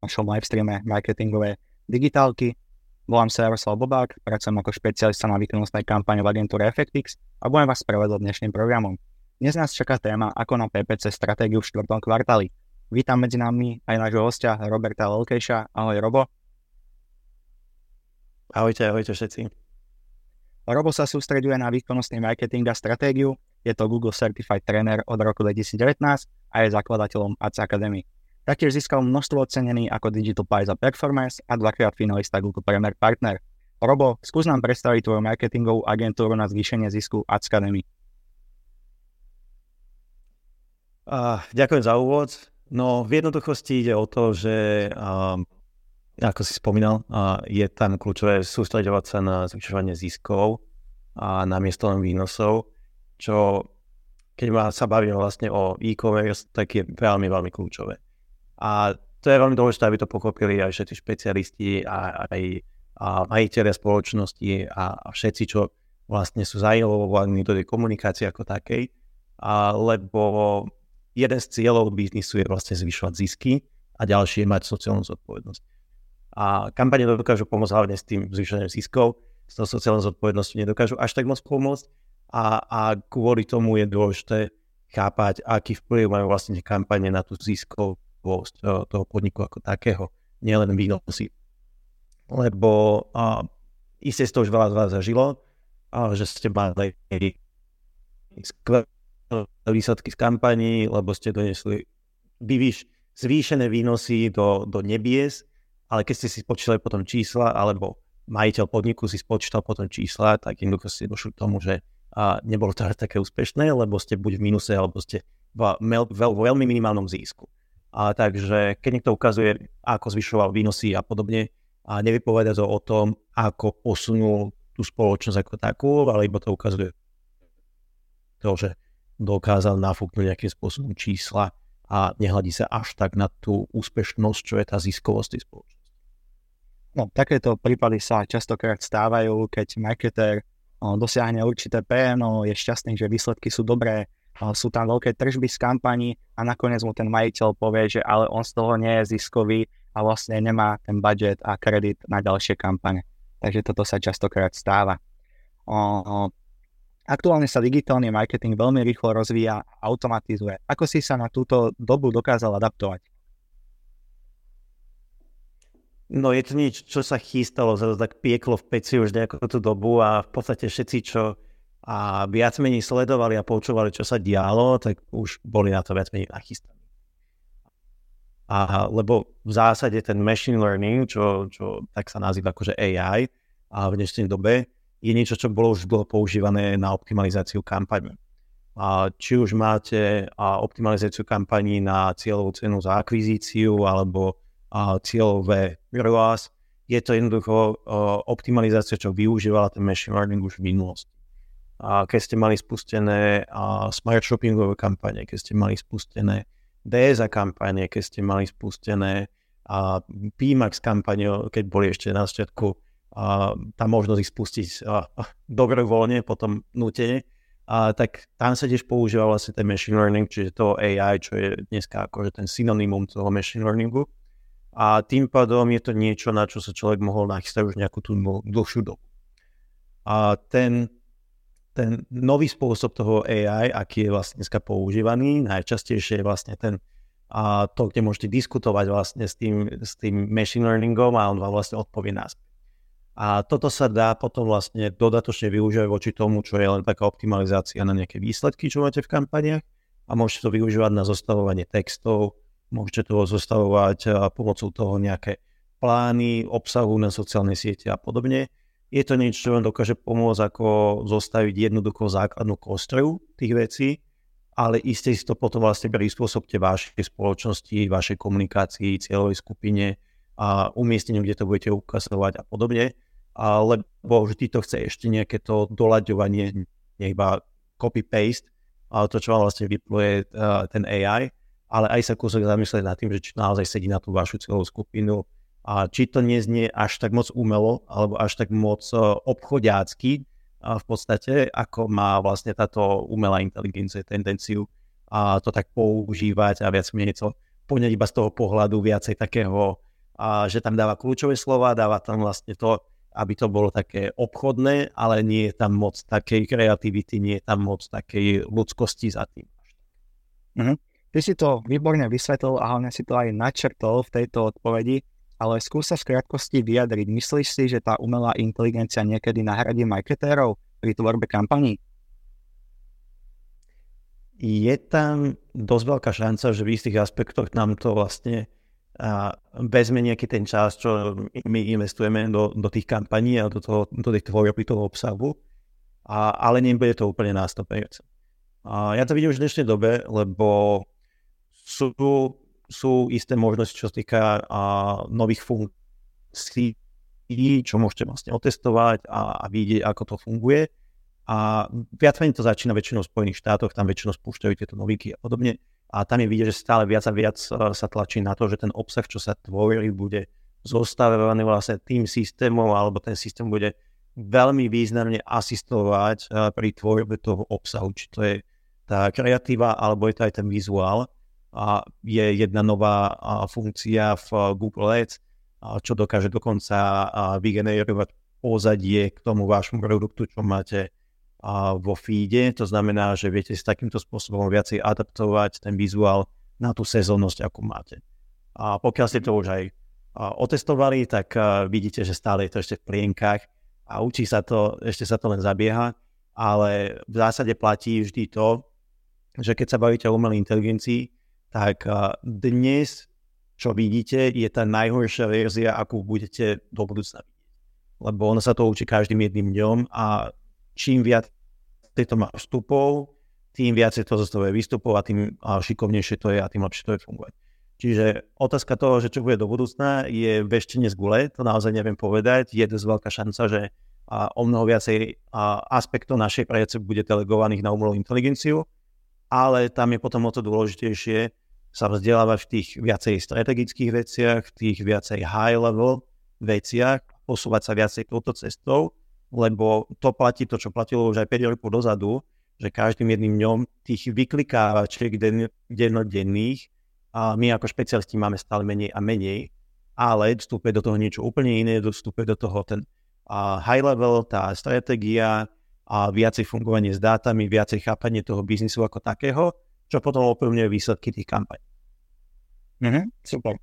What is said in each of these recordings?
našom livestreame marketingové digitálky. Volám sa Jaroslav Bobák, pracujem ako špecialista na výkonnostnej kampane v agentúre Effectix a budem vás prevedať dnešným programom. Dnes nás čaká téma ako na PPC stratégiu v štvrtom kvartáli. Vítam medzi nami aj nášho hostia Roberta Lelkejša. Ahoj Robo. Ahojte, ahojte všetci. Robo sa sústreďuje na výkonnostný marketing a stratégiu, je to Google Certified Trainer od roku 2019 a je zakladateľom Ads Academy. Taktiež získal množstvo ocenení ako Digital Prize za Performance a dvakrát finalista Google Premier Partner. Robo, skús nám predstaviť tvoju marketingovú agentúru na zvýšenie zisku Academy. Uh, ďakujem za úvod. No v jednoduchosti ide o to, že uh, ako si spomínal, uh, je tam kľúčové sústredovať sa na zvyšovanie ziskov a na miesto len výnosov, čo keď ma sa bavíme vlastne o e-commerce, tak je veľmi, veľmi kľúčové. A to je veľmi dôležité, aby to pochopili aj všetci špecialisti a aj a majiteľia spoločnosti a, a všetci, čo vlastne sú zainvolovaní do tej komunikácie ako takej, a, lebo jeden z cieľov biznisu je vlastne zvyšovať zisky a ďalší je mať sociálnu zodpovednosť. A kampane dokážu pomôcť hlavne s tým zvýšením ziskov, s tou sociálnou zodpovednosťou nedokážu až tak moc pomôcť a, a kvôli tomu je dôležité chápať, aký vplyv majú vlastne kampane na tú ziskovosť e, toho podniku ako takého, nielen výnosy. Lebo a, isté si to už veľa z vás zažilo, a, že ste mali skvelé výsledky z kampaní, lebo ste donesli vyvíš, zvýšené výnosy do, do nebies, ale keď ste si spočítali potom čísla, alebo majiteľ podniku si spočítal potom čísla, tak jednoducho ste došli k tomu, že a nebolo to také úspešné, lebo ste buď v minuse, alebo ste vo veľmi minimálnom zisku. A takže keď niekto ukazuje, ako zvyšoval výnosy a podobne, a nevypoveda to o tom, ako posunul tú spoločnosť ako takú, ale iba to ukazuje to, že dokázal nafúknuť nejakým spôsobom čísla a nehľadí sa až tak na tú úspešnosť, čo je tá ziskovosť tej spoločnosti. No, takéto prípady sa častokrát stávajú, keď marketer dosiahne určité PNO, je šťastný, že výsledky sú dobré, sú tam veľké tržby z kampaní a nakoniec mu ten majiteľ povie, že ale on z toho nie je ziskový a vlastne nemá ten budget a kredit na ďalšie kampane. Takže toto sa častokrát stáva. Aktuálne sa digitálny marketing veľmi rýchlo rozvíja a automatizuje. Ako si sa na túto dobu dokázal adaptovať? No je to niečo, čo sa chystalo, zase tak pieklo v peci už nejakú tú dobu a v podstate všetci, čo a viac menej sledovali a počúvali, čo sa dialo, tak už boli na to viac menej nachystaní. A, lebo v zásade ten machine learning, čo, čo tak sa nazýva akože AI a v dnešnej dobe, je niečo, čo bolo už dlho používané na optimalizáciu kampaň. A či už máte a optimalizáciu kampaní na cieľovú cenu za akvizíciu alebo a cieľové ROAS, je to jednoducho optimalizácia, čo využívala ten machine learning už v minulosti. A keď ste mali spustené smart shoppingové kampane, keď ste mali spustené DSA kampane, keď ste mali spustené a PMAX kampane, keď boli ešte na začiatku a tá možnosť ich spustiť a, a dobrovoľne, potom nutene, a tak tam sa tiež používa vlastne ten machine learning, čiže to AI, čo je dneska akože ten synonymum toho machine learningu. A tým pádom je to niečo, na čo sa človek mohol nachystať už nejakú tú dlhšiu dobu. A ten, ten nový spôsob toho AI, aký je vlastne dneska používaný, najčastejšie je vlastne ten, a to, kde môžete diskutovať vlastne s tým, s tým machine learningom a on vám vlastne odpovie naspäť. A toto sa dá potom vlastne dodatočne využívať voči tomu, čo je len taká optimalizácia na nejaké výsledky, čo máte v kampaniach a môžete to využívať na zostavovanie textov, môžete to zostavovať pomocou toho nejaké plány obsahu na sociálnej siete a podobne. Je to niečo, čo vám dokáže pomôcť ako zostaviť jednoducho základnú kostru tých vecí, ale iste si to potom vlastne prispôsobte vašej spoločnosti, vašej komunikácii, cieľovej skupine a umiestneniu, kde to budete ukazovať a podobne. Lebo vždy to chce ešte nejaké to doľaďovanie, nie iba copy-paste, ale to, čo vám vlastne vypluje uh, ten AI, ale aj sa kúsok zamyslieť nad tým, že či naozaj sedí na tú vašu celú skupinu a či to neznie až tak moc umelo, alebo až tak moc uh, obchodiacky uh, v podstate, ako má vlastne táto umelá inteligencia tendenciu a to tak používať a viac menej to poňať iba z toho pohľadu viacej takého a že tam dáva kľúčové slova, dáva tam vlastne to, aby to bolo také obchodné, ale nie je tam moc takej kreativity, nie je tam moc takej ľudskosti za tým. Mm-hmm. Ty si to výborne vysvetlil a hlavne si to aj načrtol v tejto odpovedi, ale skúsa v krátkosti vyjadriť. Myslíš si, že tá umelá inteligencia niekedy nahradí marketérov pri tvorbe kampaní? Je tam dosť veľká šanca, že v istých aspektoch nám to vlastne vezme nejaký ten čas, čo my investujeme do, do tých kampaní a do, toho, do tých tvorby toho obsahu, a, ale nebude to úplne na 100%. A ja to vidím už v dnešnej dobe, lebo sú, sú isté možnosti, čo sa týka a, nových funkcií, čo môžete vlastne otestovať a, a vidieť, ako to funguje. A viac menej to začína väčšinou v Spojených štátoch, tam väčšinou spúšťajú tieto novinky a podobne. A tam je vidieť, že stále viac a viac e, sa tlačí na to, že ten obsah, čo sa tvorí, bude zostavovaný vlastne tým systémom, alebo ten systém bude veľmi významne asistovať e, pri tvorbe toho obsahu, či to je tá kreatíva, alebo je to aj ten vizuál je jedna nová funkcia v Google Ads, čo dokáže dokonca vygenerovať pozadie k tomu vášmu produktu, čo máte vo feede. To znamená, že viete s takýmto spôsobom viacej adaptovať ten vizuál na tú sezónnosť, akú máte. A pokiaľ ste to už aj otestovali, tak vidíte, že stále je to ešte v plienkach a učí sa to, ešte sa to len zabieha, ale v zásade platí vždy to, že keď sa bavíte o umelej inteligencii, tak dnes, čo vidíte, je tá najhoršia verzia, akú budete do budúcna vidieť. Lebo ono sa to učí každým jedným dňom a čím viac to má vstupov, tým viac to zostavuje výstupov a tým šikovnejšie to je a tým lepšie to je fungovať. Čiže otázka toho, že čo bude do budúcna, je veštenie z gule, to naozaj neviem povedať. Je dosť veľká šanca, že o mnoho viacej aspektov našej práce bude delegovaných na umelú inteligenciu, ale tam je potom o to dôležitejšie, sa vzdelávať v tých viacej strategických veciach, v tých viacej high-level veciach, posúvať sa viacej touto cestou, lebo to platí to, čo platilo už aj 5 rokov dozadu, že každým jedným dňom tých vyklikávačiek den, dennodenných a my ako špecialisti máme stále menej a menej, ale vstúpe do toho niečo úplne iné, vstúpe do toho ten high level, tá stratégia a viacej fungovanie s dátami, viacej chápanie toho biznisu ako takého čo potom ovplyvňuje výsledky tých kampaní. Mhm, super.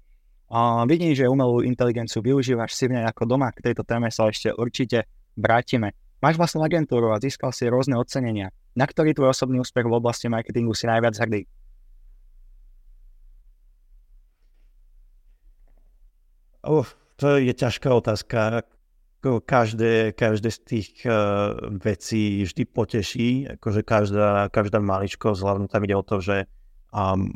A vidím, že umelú inteligenciu využívaš si v nej ako doma. K tejto téme sa ešte určite vrátime. Máš vlastnú agentúru a získal si rôzne ocenenia. Na ktorý tvoj osobný úspech v oblasti marketingu si najviac hrdý? Oh, to je ťažká otázka každé, každé z tých uh, vecí vždy poteší, akože každá, každá maličkosť, hlavne tam ide o to, že um,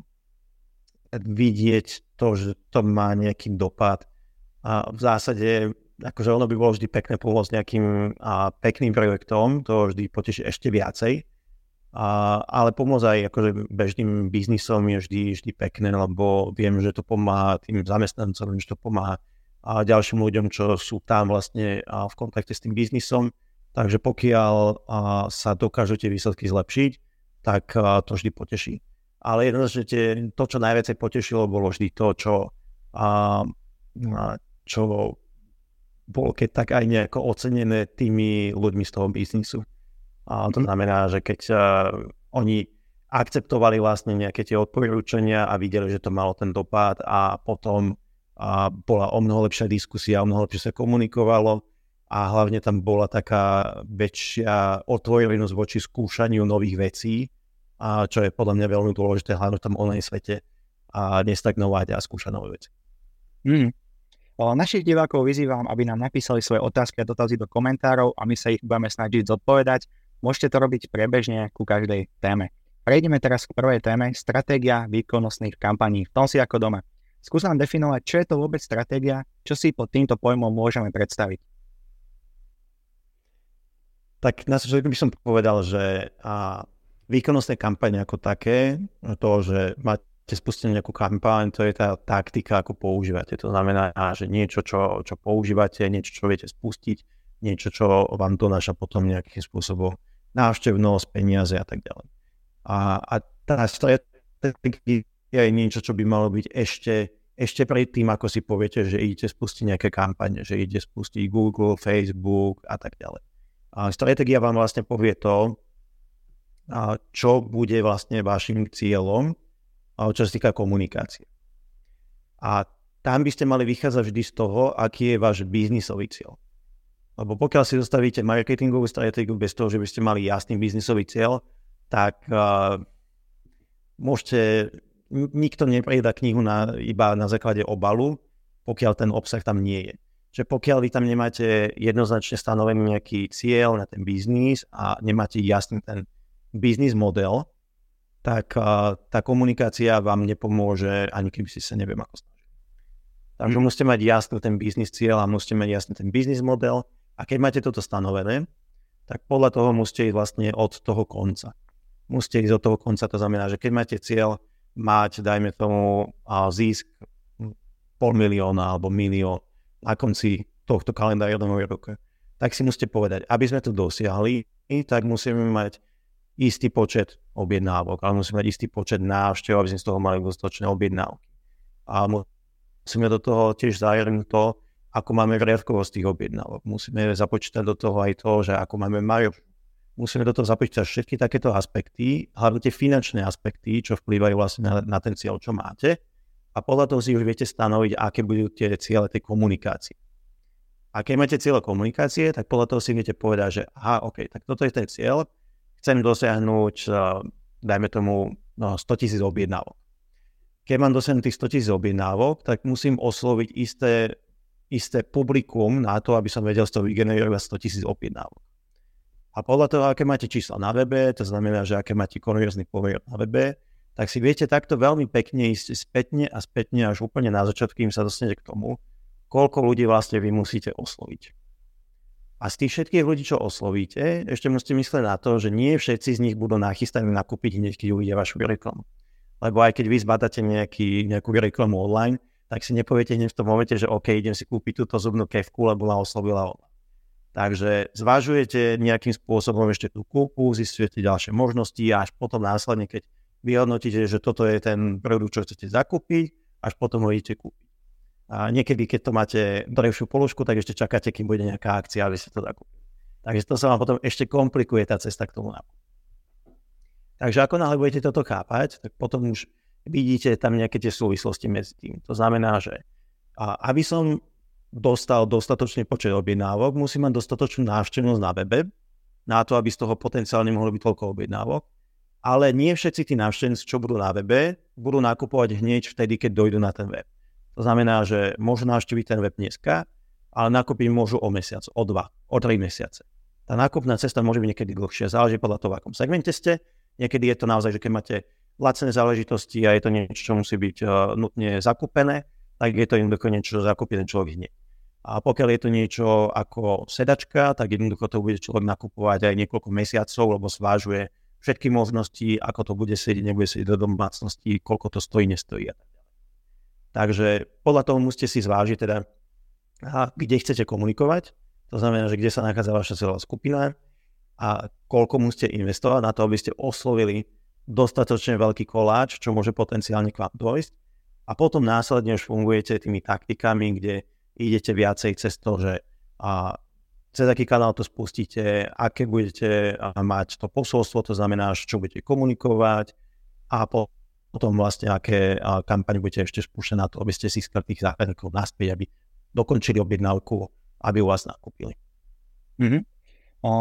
vidieť to, že to má nejaký dopad. A v zásade, akože ono by bolo vždy pekné pomôcť nejakým a, pekným projektom, to vždy poteší ešte viacej. A, ale pomôcť aj akože bežným biznisom je vždy, vždy pekné, lebo viem, že to pomáha tým zamestnancom, že to pomáha a ďalším ľuďom, čo sú tam vlastne v kontakte s tým biznisom. Takže pokiaľ sa dokážu tie výsledky zlepšiť, tak to vždy poteší. Ale jednoznačne to, čo najviac potešilo, bolo vždy to, čo, čo bolo keď tak aj nejako ocenené tými ľuďmi z toho biznisu. A to mhm. znamená, že keď oni akceptovali vlastne nejaké tie odporúčania a videli, že to malo ten dopad a potom a bola o mnoho lepšia diskusia, o mnoho lepšie sa komunikovalo a hlavne tam bola taká väčšia otvorenosť voči skúšaniu nových vecí, a čo je podľa mňa veľmi dôležité, hlavne v tom online svete a nestagnovať a skúšať nové veci. Mm. Našich divákov vyzývam, aby nám napísali svoje otázky a dotazy do komentárov a my sa ich budeme snažiť zodpovedať. Môžete to robiť priebežne ku každej téme. Prejdeme teraz k prvej téme, stratégia výkonnostných kampaní. V tom si ako doma. Skús nám definovať, čo je to vôbec stratégia, čo si pod týmto pojmom môžeme predstaviť. Tak na začiatku by som povedal, že a výkonnostné kampane ako také, to, že máte spustené nejakú kampaň, to je tá taktika, ako používate. To znamená, že niečo, čo, čo používate, niečo, čo viete spustiť, niečo, čo vám donáša potom nejakým spôsobom návštevnosť, peniaze a tak ďalej. A, a tá stratégia je niečo, čo by malo byť ešte, ešte predtým, ako si poviete, že idete spustiť nejaké kampane, že idete spustiť Google, Facebook a tak ďalej. A stratégia vám vlastne povie to, čo bude vlastne vašim cieľom, čo sa týka komunikácie. A tam by ste mali vychádzať vždy z toho, aký je váš biznisový cieľ. Lebo pokiaľ si zostavíte marketingovú stratégiu bez toho, že by ste mali jasný biznisový cieľ, tak uh, môžete, nikto nepredá knihu na, iba na základe obalu, pokiaľ ten obsah tam nie je. Čiže pokiaľ vy tam nemáte jednoznačne stanovený nejaký cieľ na ten biznis a nemáte jasný ten biznis model, tak uh, tá komunikácia vám nepomôže, ani keby si sa neviem ako snažiť. Takže mm. musíte mať jasný ten biznis cieľ a musíte mať jasný ten biznis model a keď máte toto stanovené, tak podľa toho musíte ísť vlastne od toho konca. Musíte ísť od toho konca, to znamená, že keď máte cieľ mať, dajme tomu, zisk pol milióna alebo milión na konci tohto kalendárneho roka, tak si musíte povedať, aby sme to dosiahli, tak musíme mať istý počet objednávok, ale musíme mať istý počet návštev, aby sme z toho mali dostatočné objednávky. A musíme do toho tiež zahrnúť to, ako máme riadkovosť tých objednávok. Musíme započítať do toho aj to, že ako máme majú. Musíme do toho započítať všetky takéto aspekty, hlavne tie finančné aspekty, čo vplývajú vlastne na, na ten cieľ, čo máte. A podľa toho si už viete stanoviť, aké budú tie ciele tej komunikácie. A keď máte cieľ komunikácie, tak podľa toho si viete povedať, že aha, OK, tak toto je ten cieľ, chcem dosiahnuť, dajme tomu, no, 100 tisíc objednávok. Keď mám dosiahnuť tých 100 tisíc objednávok, tak musím osloviť isté isté publikum na to, aby som vedel z toho vygenerovať 100 tisíc objednávok. A podľa toho, aké máte čísla na webe, to znamená, že aké máte konverzný pomer na webe, tak si viete takto veľmi pekne ísť spätne a spätne až úplne na začiatku, kým sa dostanete k tomu, koľko ľudí vlastne vy musíte osloviť. A z tých všetkých ľudí, čo oslovíte, ešte musíte myslieť na to, že nie všetci z nich budú nachystaní nakúpiť hneď, keď uvidia vašu reklamu. Lebo aj keď vy zbadáte nejaký, nejakú reklamu online, tak si nepoviete hneď v tom momente, že OK, idem si kúpiť túto zubnú kevku, lebo ma oslovila ona. Takže zvažujete nejakým spôsobom ešte tú kúpu, zistujete ďalšie možnosti a až potom následne, keď vyhodnotíte, že toto je ten produkt, čo chcete zakúpiť, až potom ho idete kúpiť. A niekedy, keď to máte drevšiu položku, tak ešte čakáte, kým bude nejaká akcia, aby ste to zakúpili. Takže to sa vám potom ešte komplikuje tá cesta k tomu nákupu. Takže ako náhle budete toto chápať, tak potom už vidíte tam nejaké tie súvislosti medzi tým. To znamená, že aby som dostal dostatočný počet objednávok, musím mať dostatočnú návštevnosť na webe, na to, aby z toho potenciálne mohlo byť toľko objednávok. Ale nie všetci tí návštevníci, čo budú na webe, budú nakupovať hneď vtedy, keď dojdú na ten web. To znamená, že môžu navštíviť ten web dneska, ale nakúpiť môžu o mesiac, o dva, o tri mesiace. Tá nákupná cesta môže byť niekedy dlhšia, záleží podľa toho, v akom segmente ste. Niekedy je to naozaj, že keď máte lacné záležitosti a je to niečo, čo musí byť uh, nutne zakúpené, tak je to jednoducho niečo, čo zakúpi ten človek hneď. A pokiaľ je to niečo ako sedačka, tak jednoducho to bude človek nakupovať aj niekoľko mesiacov, lebo zvážuje všetky možnosti, ako to bude sedieť, nebude sedieť do domácnosti, koľko to stojí, nestojí a tak ďalej. Takže podľa toho musíte si zvážiť teda, kde chcete komunikovať, to znamená, že kde sa nachádza vaša celová skupina a koľko musíte investovať na to, aby ste oslovili dostatočne veľký koláč, čo môže potenciálne k vám dojsť. A potom následne už fungujete tými taktikami, kde idete viacej cez to, že a, cez aký kanál to spustíte, aké budete mať to posolstvo, to znamená, čo budete komunikovať a po, potom vlastne aké kampaň budete ešte spúšťať na to, aby ste si tých zákazníkov naspäť, aby dokončili objednávku, aby u vás nakúpili. Mm-hmm. O,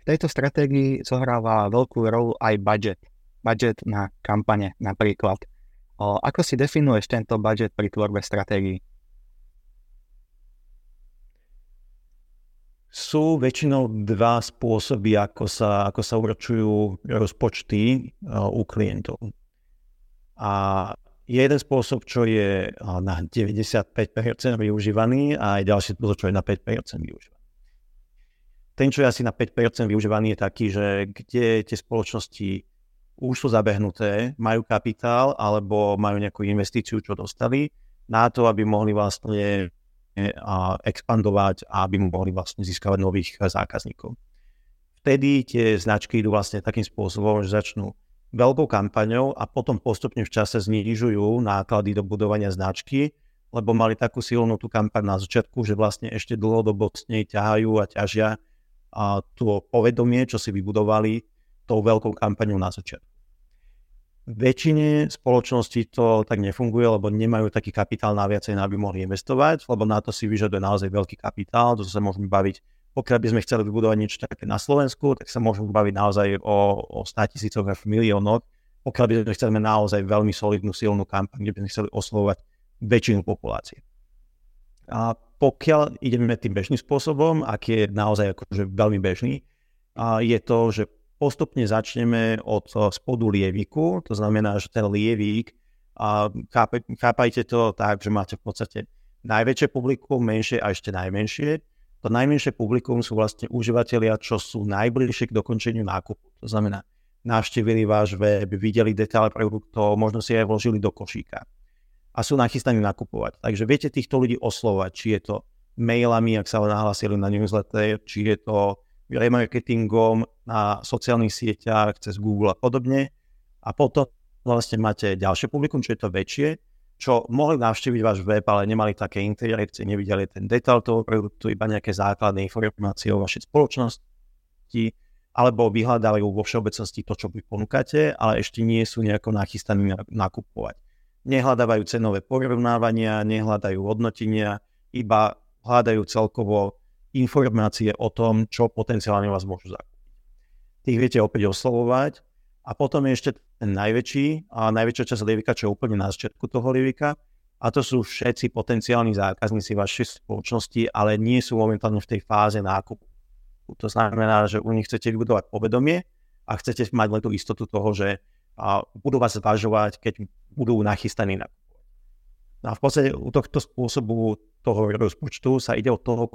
v tejto stratégii zohráva veľkú rolu aj budget budget na kampane napríklad. O, ako si definuješ tento budget pri tvorbe stratégií? Sú väčšinou dva spôsoby, ako sa, ako sa určujú rozpočty uh, u klientov. A jeden spôsob, čo je na 95% využívaný a aj ďalší spôsob, čo je na 5% využívaný. Ten, čo je asi na 5% využívaný, je taký, že kde tie spoločnosti už sú zabehnuté, majú kapitál alebo majú nejakú investíciu, čo dostali, na to, aby mohli vlastne expandovať a aby mohli vlastne získavať nových zákazníkov. Vtedy tie značky idú vlastne takým spôsobom, že začnú veľkou kampaňou a potom postupne v čase znižujú náklady do budovania značky, lebo mali takú silnú tú kampaň na začiatku, že vlastne ešte dlhodobo s nej ťahajú a ťažia a to povedomie, čo si vybudovali tou veľkou kampaňou na začiatku. Väčšine spoločností to tak nefunguje, lebo nemajú taký kapitál na viacej, aby mohli investovať, lebo na to si vyžaduje naozaj veľký kapitál, to sa môžeme baviť pokiaľ by sme chceli vybudovať niečo také na Slovensku, tak sa môžeme baviť naozaj o, o 100 tisícoch až miliónoch. Pokiaľ by sme chceli naozaj veľmi solidnú, silnú kampaň, kde by sme chceli oslovovať väčšinu populácie. A pokiaľ ideme tým bežným spôsobom, aký je naozaj akože veľmi bežný, a je to, že postupne začneme od spodu lieviku, to znamená, že ten lievík, a chápajte to tak, že máte v podstate najväčšie publikum, menšie a ešte najmenšie to najmenšie publikum sú vlastne užívateľia, čo sú najbližšie k dokončeniu nákupu. To znamená, navštívili váš web, videli detaily produktov, možno si aj vložili do košíka a sú nachystaní nakupovať. Takže viete týchto ľudí oslovať, či je to mailami, ak sa nahlásili na newsletter, či je to remarketingom na sociálnych sieťach, cez Google a podobne. A potom vlastne máte ďalšie publikum, čo je to väčšie, čo mohli navštíviť váš web, ale nemali také interakcie, nevideli ten detail toho produktu, iba nejaké základné informácie o vašej spoločnosti, alebo vyhľadávajú vo všeobecnosti to, čo vy ponúkate, ale ešte nie sú nejako nachystaní nakupovať. Nehľadávajú cenové porovnávania, nehľadajú hodnotenia, iba hľadajú celkovo informácie o tom, čo potenciálne vás môžu zakúpiť. Tých viete opäť oslovovať a potom je ešte ten najväčší a najväčšia časť lievika, čo je úplne na začiatku toho lievika. A to sú všetci potenciálni zákazníci vašej spoločnosti, ale nie sú momentálne v tej fáze nákupu. To znamená, že u nich chcete vybudovať povedomie a chcete mať len tú istotu toho, že a budú vás zvažovať, keď budú nachystaní na a v podstate u tohto spôsobu toho rozpočtu sa ide od toho.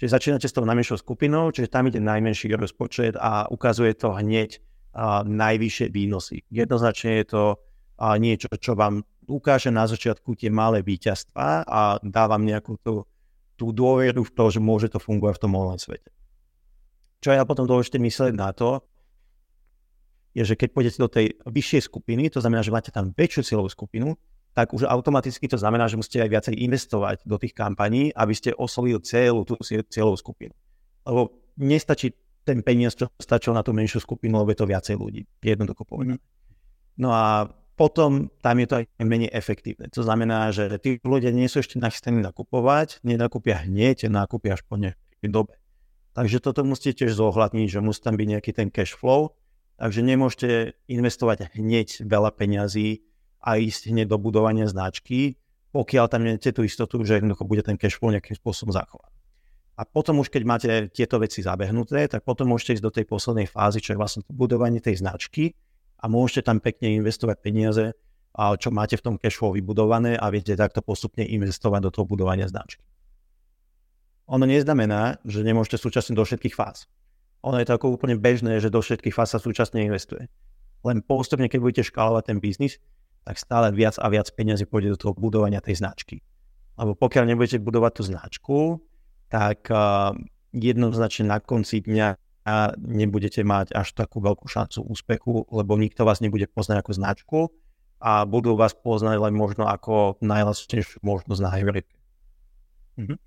Čiže začínate s tou najmenšou skupinou, čiže tam ide najmenší rozpočet a ukazuje to hneď a, najvyššie výnosy. Jednoznačne je to a, niečo, čo vám ukáže na začiatku tie malé víťazstva a dá vám nejakú tú, tú dôveru v to, že môže to fungovať v tom online svete. Čo ja potom dôležité myslieť na to, je, že keď pôjdete do tej vyššej skupiny, to znamená, že máte tam väčšiu cieľovú skupinu, tak už automaticky to znamená, že musíte aj viacej investovať do tých kampaní, aby ste oslovili celú tú cieľovú skupinu. Lebo nestačí ten peniaz, čo stačil na tú menšiu skupinu, lebo je to viacej ľudí. Jednoducho povedané. No a potom tam je to aj menej efektívne. To znamená, že tí ľudia nie sú ešte nachystení nakupovať, nenakúpia hneď, nakúpia až po nejakej dobe. Takže toto musíte tiež zohľadniť, že musí tam byť nejaký ten cash flow, takže nemôžete investovať hneď veľa peňazí a ísť hneď do budovania značky, pokiaľ tam nemáte tú istotu, že jednoducho bude ten cash flow nejakým spôsobom zachovať. A potom už, keď máte tieto veci zabehnuté, tak potom môžete ísť do tej poslednej fázy, čo je vlastne budovanie tej značky a môžete tam pekne investovať peniaze, a čo máte v tom cashflow vybudované a viete takto postupne investovať do toho budovania značky. Ono neznamená, že nemôžete súčasne do všetkých fáz. Ono je to ako úplne bežné, že do všetkých fáz sa súčasne investuje. Len postupne, keď budete škálovať ten biznis, tak stále viac a viac peniazy pôjde do toho budovania tej značky. Lebo pokiaľ nebudete budovať tú značku, tak uh, jednoznačne na konci dňa nebudete mať až takú veľkú šancu úspechu, lebo nikto vás nebude poznať ako značku a budú vás poznať len možno ako najlasnejšiu možnosť na hybridke. Mm-hmm.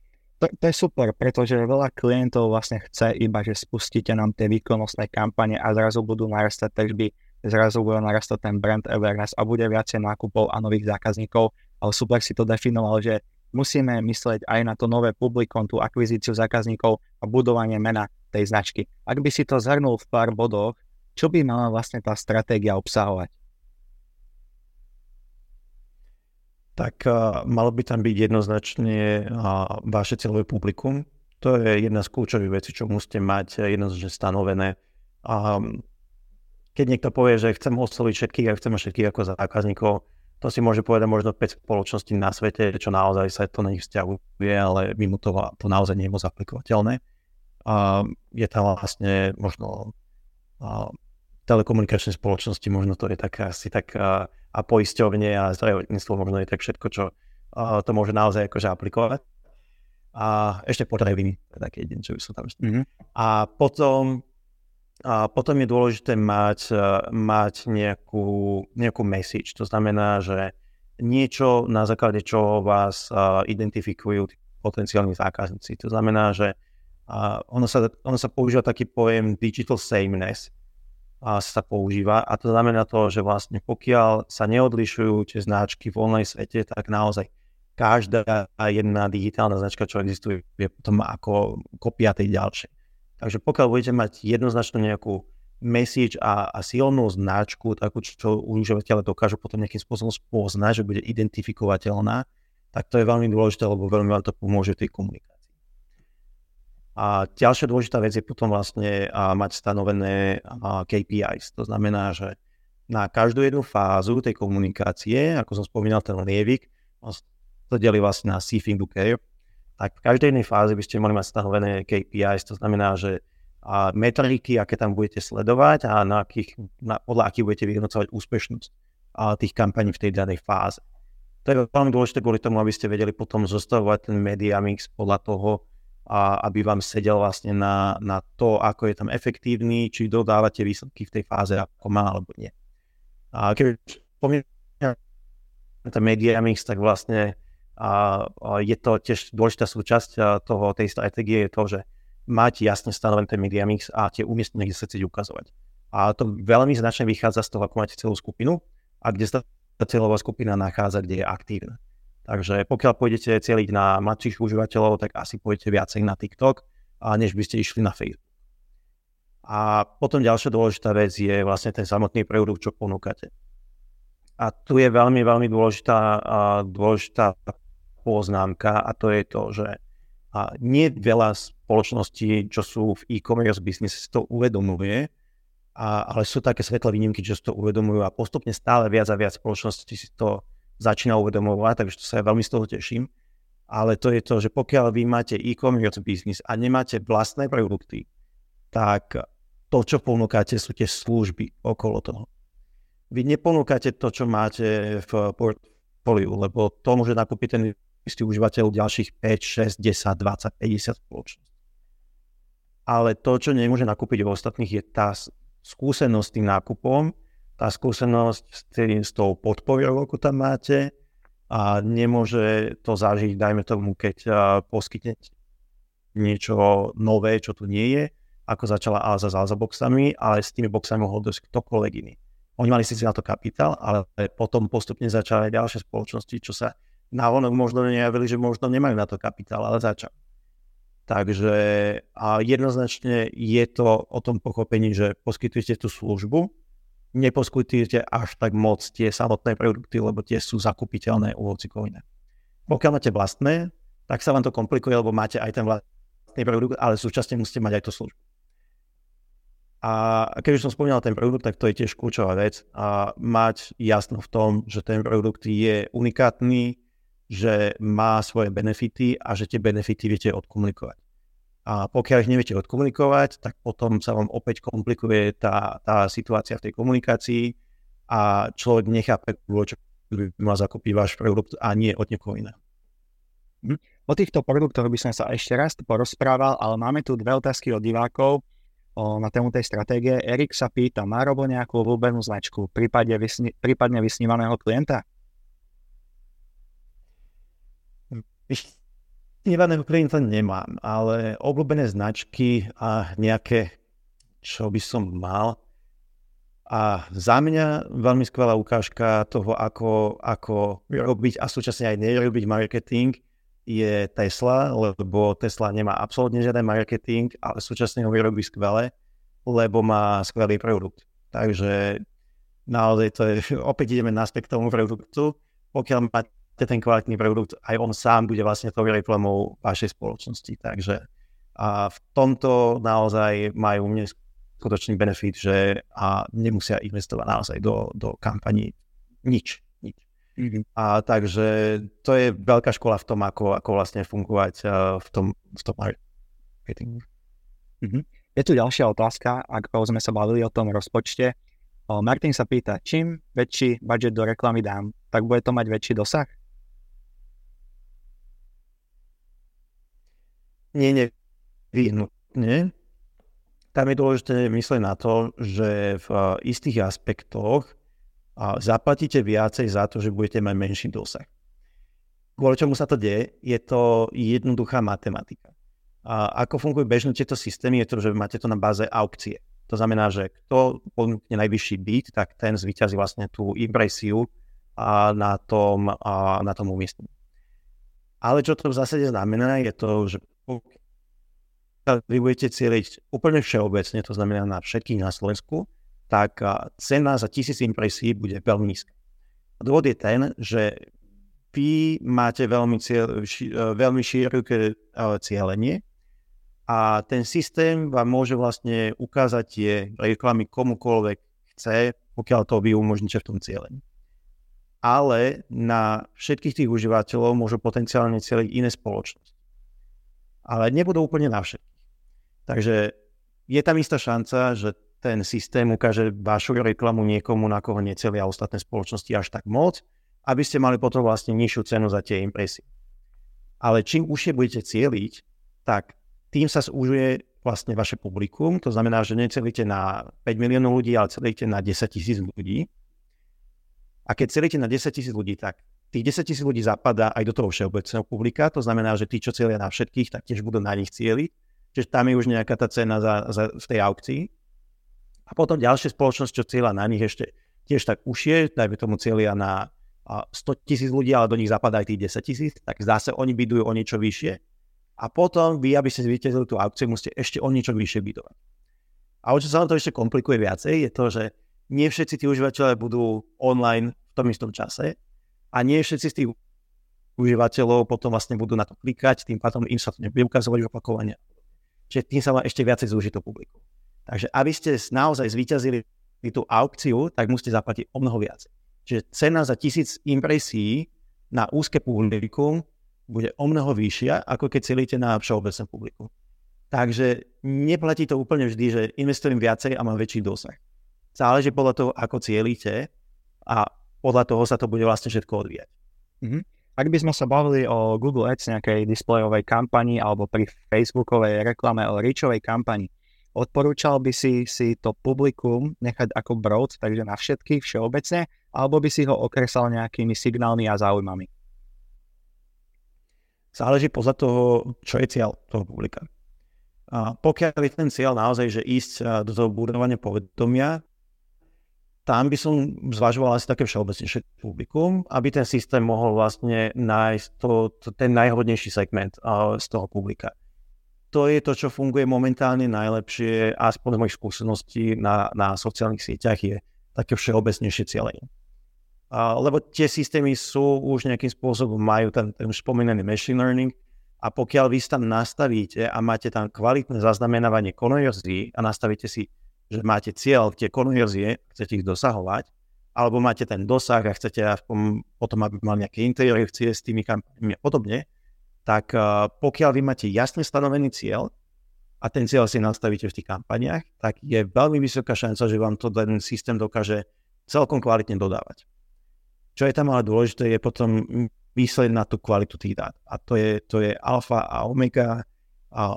To, to je super, pretože veľa klientov vlastne chce iba, že spustíte nám tie výkonnostné kampane a zrazu budú narastať tržby, zrazu bude narastať ten brand awareness a bude viacej nákupov a nových zákazníkov, ale super si to definoval, že musíme myslieť aj na to nové publikum, tú akvizíciu zákazníkov a budovanie mena tej značky. Ak by si to zhrnul v pár bodoch, čo by mala vlastne tá stratégia obsahovať? Tak uh, malo by tam byť jednoznačne uh, vaše celové publikum. To je jedna z kľúčových vecí, čo musíte mať jednoznačne stanovené. Um, keď niekto povie, že chcem osloviť všetkých a chcem všetkých ako zákazníkov, to si môže povedať možno 5 spoločností na svete, čo naozaj sa to na nich vzťahuje, ale mimo toho to naozaj nie je moc aplikovateľné. A je tam vlastne možno a, telekomunikačné spoločnosti, možno to je tak asi tak a, a poisťovne a zdravotníctvo možno je tak všetko, čo a, to môže naozaj akože aplikovať. A ešte potraviny, je taký jeden, čo by som tam. Mm-hmm. A potom A potom je dôležité mať, mať nejakú, nejakú message. To znamená, že niečo, na základe čoho vás identifikujú potenciálni zákazníci. To znamená, že ono sa, ono sa používa taký pojem digital sameness, a sa používa a to znamená to, že vlastne pokiaľ sa neodlišujú tie značky v online svete, tak naozaj každá jedna digitálna značka, čo existuje, je potom ako kopia tej ďalšej. Takže pokiaľ budete mať jednoznačnú nejakú message a, a silnú značku, takú, čo užívateľe dokážu potom nejakým spôsobom spoznať, že bude identifikovateľná, tak to je veľmi dôležité, lebo veľmi vám to pomôže tej komunikácii. A ďalšia dôležitá vec je potom vlastne mať stanovené KPIs. To znamená, že na každú jednu fázu tej komunikácie, ako som spomínal ten lievik, to delí vlastne na see, think, care, tak v každej jednej fáze by ste mali mať stanovené KPIs, to znamená, že a metriky, aké tam budete sledovať a na akých, na, podľa akých budete vyhodnocovať úspešnosť a tých kampaní v tej danej fáze. To je veľmi dôležité kvôli tomu, aby ste vedeli potom zostavovať ten media mix podľa toho, a aby vám sedel vlastne na, na to, ako je tam efektívny, či dodávate výsledky v tej fáze, ako má alebo nie. A keď spomínam ten media mix, tak vlastne a, je to tiež dôležitá súčasť toho, tej stratégie je to, že máte jasne stanovený ten media mix a tie umiestnenia, kde sa chcete ukazovať. A to veľmi značne vychádza z toho, ako máte celú skupinu a kde sa tá celová skupina nachádza, kde je aktívna. Takže pokiaľ pôjdete cieliť na mladších užívateľov, tak asi pôjdete viacej na TikTok, než by ste išli na Facebook. A potom ďalšia dôležitá vec je vlastne ten samotný produkt, čo ponúkate. A tu je veľmi, veľmi dôležitá, dôležitá poznámka a to je to, že a nie veľa spoločností, čo sú v e-commerce biznise, si to uvedomuje, a, ale sú také svetlé výnimky, čo si to uvedomujú a postupne stále viac a viac spoločností si to začína uvedomovať, takže to sa ja veľmi z toho teším. Ale to je to, že pokiaľ vy máte e-commerce business a nemáte vlastné produkty, tak to, čo ponúkate, sú tie služby okolo toho. Vy neponúkate to, čo máte v portfóliu, lebo to môže nakúpiť ten istý užívateľ ďalších 5, 6, 10, 20, 50 spoločností. Ale to, čo nemôže nakúpiť v ostatných, je tá skúsenosť s tým nákupom, tá skúsenosť s, tým, s tou podporou, ako tam máte a nemôže to zažiť, dajme tomu, keď uh, niečo nové, čo tu nie je, ako začala Alza s Alza boxami, ale s tými boxami mohol dosť ktokoľvek iný. Oni mali síce na to kapitál, ale potom postupne začali ďalšie spoločnosti, čo sa návonok možno nejavili, že možno nemajú na to kapitál, ale začal. Takže a jednoznačne je to o tom pochopení, že poskytujete tú službu, neposkutujete až tak moc tie samotné produkty, lebo tie sú zakupiteľné u hocikovine. Pokiaľ máte vlastné, tak sa vám to komplikuje, lebo máte aj ten vlastný produkt, ale súčasne musíte mať aj tú službu. A keď už som spomínal ten produkt, tak to je tiež kľúčová vec. A mať jasno v tom, že ten produkt je unikátny, že má svoje benefity a že tie benefity viete odkomunikovať. A pokiaľ ich neviete odkomunikovať, tak potom sa vám opäť komplikuje tá, tá situácia v tej komunikácii a človek nechápe, čo by mal zakúpiť váš produkt a nie od niekoho iného. Mhm. O týchto produktoch by som sa ešte raz porozprával, ale máme tu dve otázky od divákov o, na tému tej stratégie. Erik sa pýta, má Robo nejakú obľúbenú značku, prípadne, vysni, prípadne vysnívaného klienta? Vysnívaného klienta nemám, ale obľúbené značky a nejaké, čo by som mal. A za mňa veľmi skvelá ukážka toho, ako, ako robiť a súčasne aj nerobiť marketing, je Tesla, lebo Tesla nemá absolútne žiaden marketing, ale súčasne ho vyrobí skvele, lebo má skvelý produkt. Takže naozaj to je, opäť ideme naspäť k tomu produktu. Pokiaľ máte ten kvalitný produkt, aj on sám bude vlastne to reklamou vašej spoločnosti. Takže a v tomto naozaj majú mne skutočný benefit, že a nemusia investovať naozaj do, do kampaní nič. nič. Mm-hmm. A takže to je veľká škola v tom, ako, ako vlastne fungovať uh, v tom, v tom marketingu. Mm-hmm. Je tu ďalšia otázka, ako sme sa bavili o tom rozpočte. Martin sa pýta, čím väčší budget do reklamy dám, tak bude to mať väčší dosah? Nie nevyhnutne. tam je dôležité myslieť na to, že v istých aspektoch zaplatíte viacej za to, že budete mať menší dosah. Kvôli čomu sa to deje, je to jednoduchá matematika. A ako fungujú bežne tieto systémy, je to, že máte to na báze aukcie. To znamená, že kto ponúkne najvyšší byt, tak ten zvyťazí vlastne tú impresiu a na tom, a na tom umiestnení. Ale čo to v zásade znamená, je to, že vy budete cieliť úplne všeobecne, to znamená na všetkých na Slovensku, tak cena za tisíc impresí bude veľmi nízka. Dôvod je ten, že vy máte veľmi, cieľ, ši, e, veľmi široké cieľenie a ten systém vám môže vlastne ukázať tie reklamy komukoľvek chce, pokiaľ to vy umožníte v tom cieľení. Ale na všetkých tých užívateľov môžu potenciálne cieliť iné spoločnosti. Ale nebudú úplne na všetkých. Takže je tam istá šanca, že ten systém ukáže vašu reklamu niekomu, na koho necelia ostatné spoločnosti až tak moc, aby ste mali potom vlastne nižšiu cenu za tie impresie. Ale čím užšie budete cieliť, tak tým sa zúžuje vlastne vaše publikum, to znamená, že necelíte na 5 miliónov ľudí, ale celíte na 10 tisíc ľudí. A keď celíte na 10 tisíc ľudí, tak tých 10 tisíc ľudí zapadá aj do toho všeobecného publika, to znamená, že tí, čo cieľia na všetkých, tak tiež budú na nich cieliť, čiže tam je už nejaká tá cena za, za, v tej aukcii. A potom ďalšie spoločnosť, čo cieľa na nich ešte tiež tak užšie, dajme tomu cieľia na 100 tisíc ľudí, ale do nich zapadá aj tých 10 tisíc, tak sa, oni bydujú o niečo vyššie. A potom vy, aby ste zvíťazili tú aukciu, musíte ešte o niečo vyššie bydovať. A o čo sa vám to ešte komplikuje viacej, je to, že nie všetci tí užívateľe budú online v tom istom čase a nie všetci z tých užívateľov potom vlastne budú na to klikať, tým pádom im sa to nebude ukazovať opakovania. Čiže tým sa vám ešte viacej zúži to publikum. Takže aby ste naozaj zvíťazili tú aukciu, tak musíte zaplatiť o mnoho viacej. Čiže cena za tisíc impresí na úzke publikum bude o mnoho vyššia, ako keď celíte na všeobecné publikum. Takže neplatí to úplne vždy, že investujem viacej a mám väčší dosah. Záleží podľa toho, ako cielite a podľa toho sa to bude vlastne všetko odvíjať. Mm-hmm. Ak by sme sa bavili o Google Ads, nejakej displejovej kampani alebo pri Facebookovej reklame o reachovej kampani, odporúčal by si si to publikum nechať ako broad, takže na všetkých všeobecne, alebo by si ho okresal nejakými signálmi a záujmami? Záleží podľa toho, čo je cieľ toho publika. A pokiaľ je ten cieľ naozaj, že ísť do toho budovania povedomia, tam by som zvažoval asi také všeobecnejšie publikum, aby ten systém mohol vlastne nájsť to, to, ten najhodnejší segment uh, z toho publika. To je to, čo funguje momentálne najlepšie, aspoň z mojich skúseností na, na sociálnych sieťach, je také všeobecnejšie cieľenie. A, lebo tie systémy sú už nejakým spôsobom, majú ten, ten už spomínaný machine learning a pokiaľ vy tam nastavíte a máte tam kvalitné zaznamenávanie konverzí a nastavíte si, že máte cieľ tie konverzie, chcete ich dosahovať, alebo máte ten dosah a chcete aspoň potom, aby mal nejaké interakcie s tými kampaniami a podobne, tak uh, pokiaľ vy máte jasne stanovený cieľ a ten cieľ si nastavíte v tých kampaniach, tak je veľmi vysoká šanca, že vám to ten systém dokáže celkom kvalitne dodávať. Čo je tam ale dôležité, je potom myslieť na tú kvalitu tých dát. A to je, to je alfa a omega a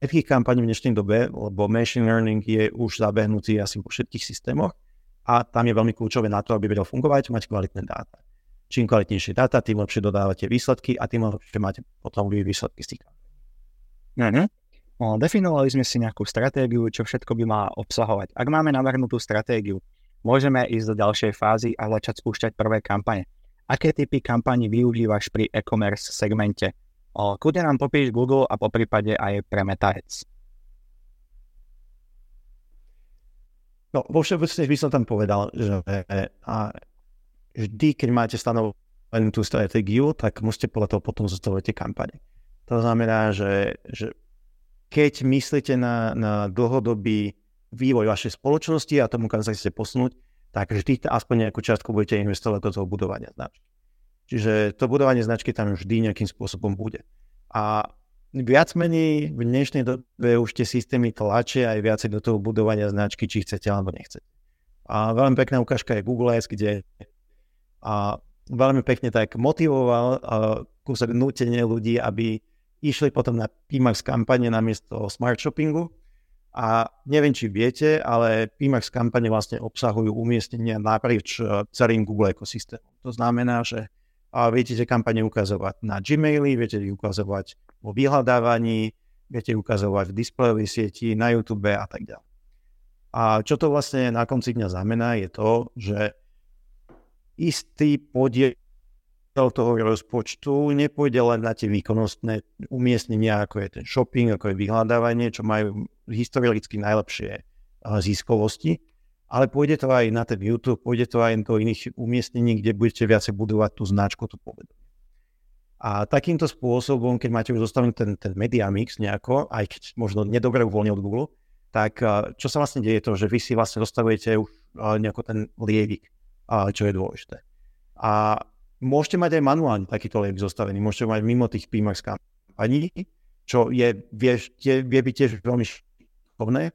všetkých kampaní v dnešnej dobe, lebo machine learning je už zabehnutý asi vo všetkých systémoch a tam je veľmi kľúčové na to, aby vedel fungovať, mať kvalitné dáta. Čím kvalitnejšie dáta, tým lepšie dodávate výsledky a tým lepšie máte potom výsledky z tých kampaní. Uh-huh. Definovali sme si nejakú stratégiu, čo všetko by mala obsahovať. Ak máme navrhnutú stratégiu, môžeme ísť do ďalšej fázy a začať spúšťať prvé kampane. Aké typy kampaní využívaš pri e-commerce segmente? O, nám popíš Google a po prípade aj pre Meta Ads. No, vo všeobecne by som tam povedal, že a vždy, keď máte stanovenú tú stratégiu, tak musíte podľa toho potom zostavovať tie kampane. To znamená, že, že keď myslíte na, na dlhodobý vývoj vašej spoločnosti a tomu, kam sa chcete posunúť, tak vždy aspoň nejakú častku budete investovať do toho budovania značky. Čiže to budovanie značky tam vždy nejakým spôsobom bude. A viac menej v dnešnej dobe už tie systémy tlačia aj viacej do toho budovania značky, či chcete alebo nechcete. A veľmi pekná ukážka je Google Ads, kde a veľmi pekne tak motivoval kúsok nutenie ľudí, aby išli potom na PMAX kampane namiesto smart shoppingu A neviem, či viete, ale PMAX kampane vlastne obsahujú umiestnenia naprieč e, celým Google ekosystémom. To znamená, že viete tie kampane ukazovať na Gmaili, viete ich ukazovať vo vyhľadávaní, viete ukazovať v displejovej sieti, na YouTube a tak ďalej. A čo to vlastne na konci dňa znamená, je to, že istý podiel toho rozpočtu nepôjde len na tie výkonnostné umiestnenia, ako je ten shopping, ako je vyhľadávanie, čo majú historicky najlepšie ziskovosti, ale pôjde to aj na ten YouTube, pôjde to aj do iných umiestnení, kde budete viacej budovať tú značku, tú povedomie. A takýmto spôsobom, keď máte už zostavený ten, ten media mix nejako, aj keď možno nedobre uvoľne od Google, tak čo sa vlastne deje to, že vy si vlastne dostavujete už nejako ten lievik, čo je dôležité. A môžete mať aj manuálne takýto lievik zostavený, môžete mať mimo tých PMAX kampaní, čo je, vie, vie byť tiež veľmi šikovné,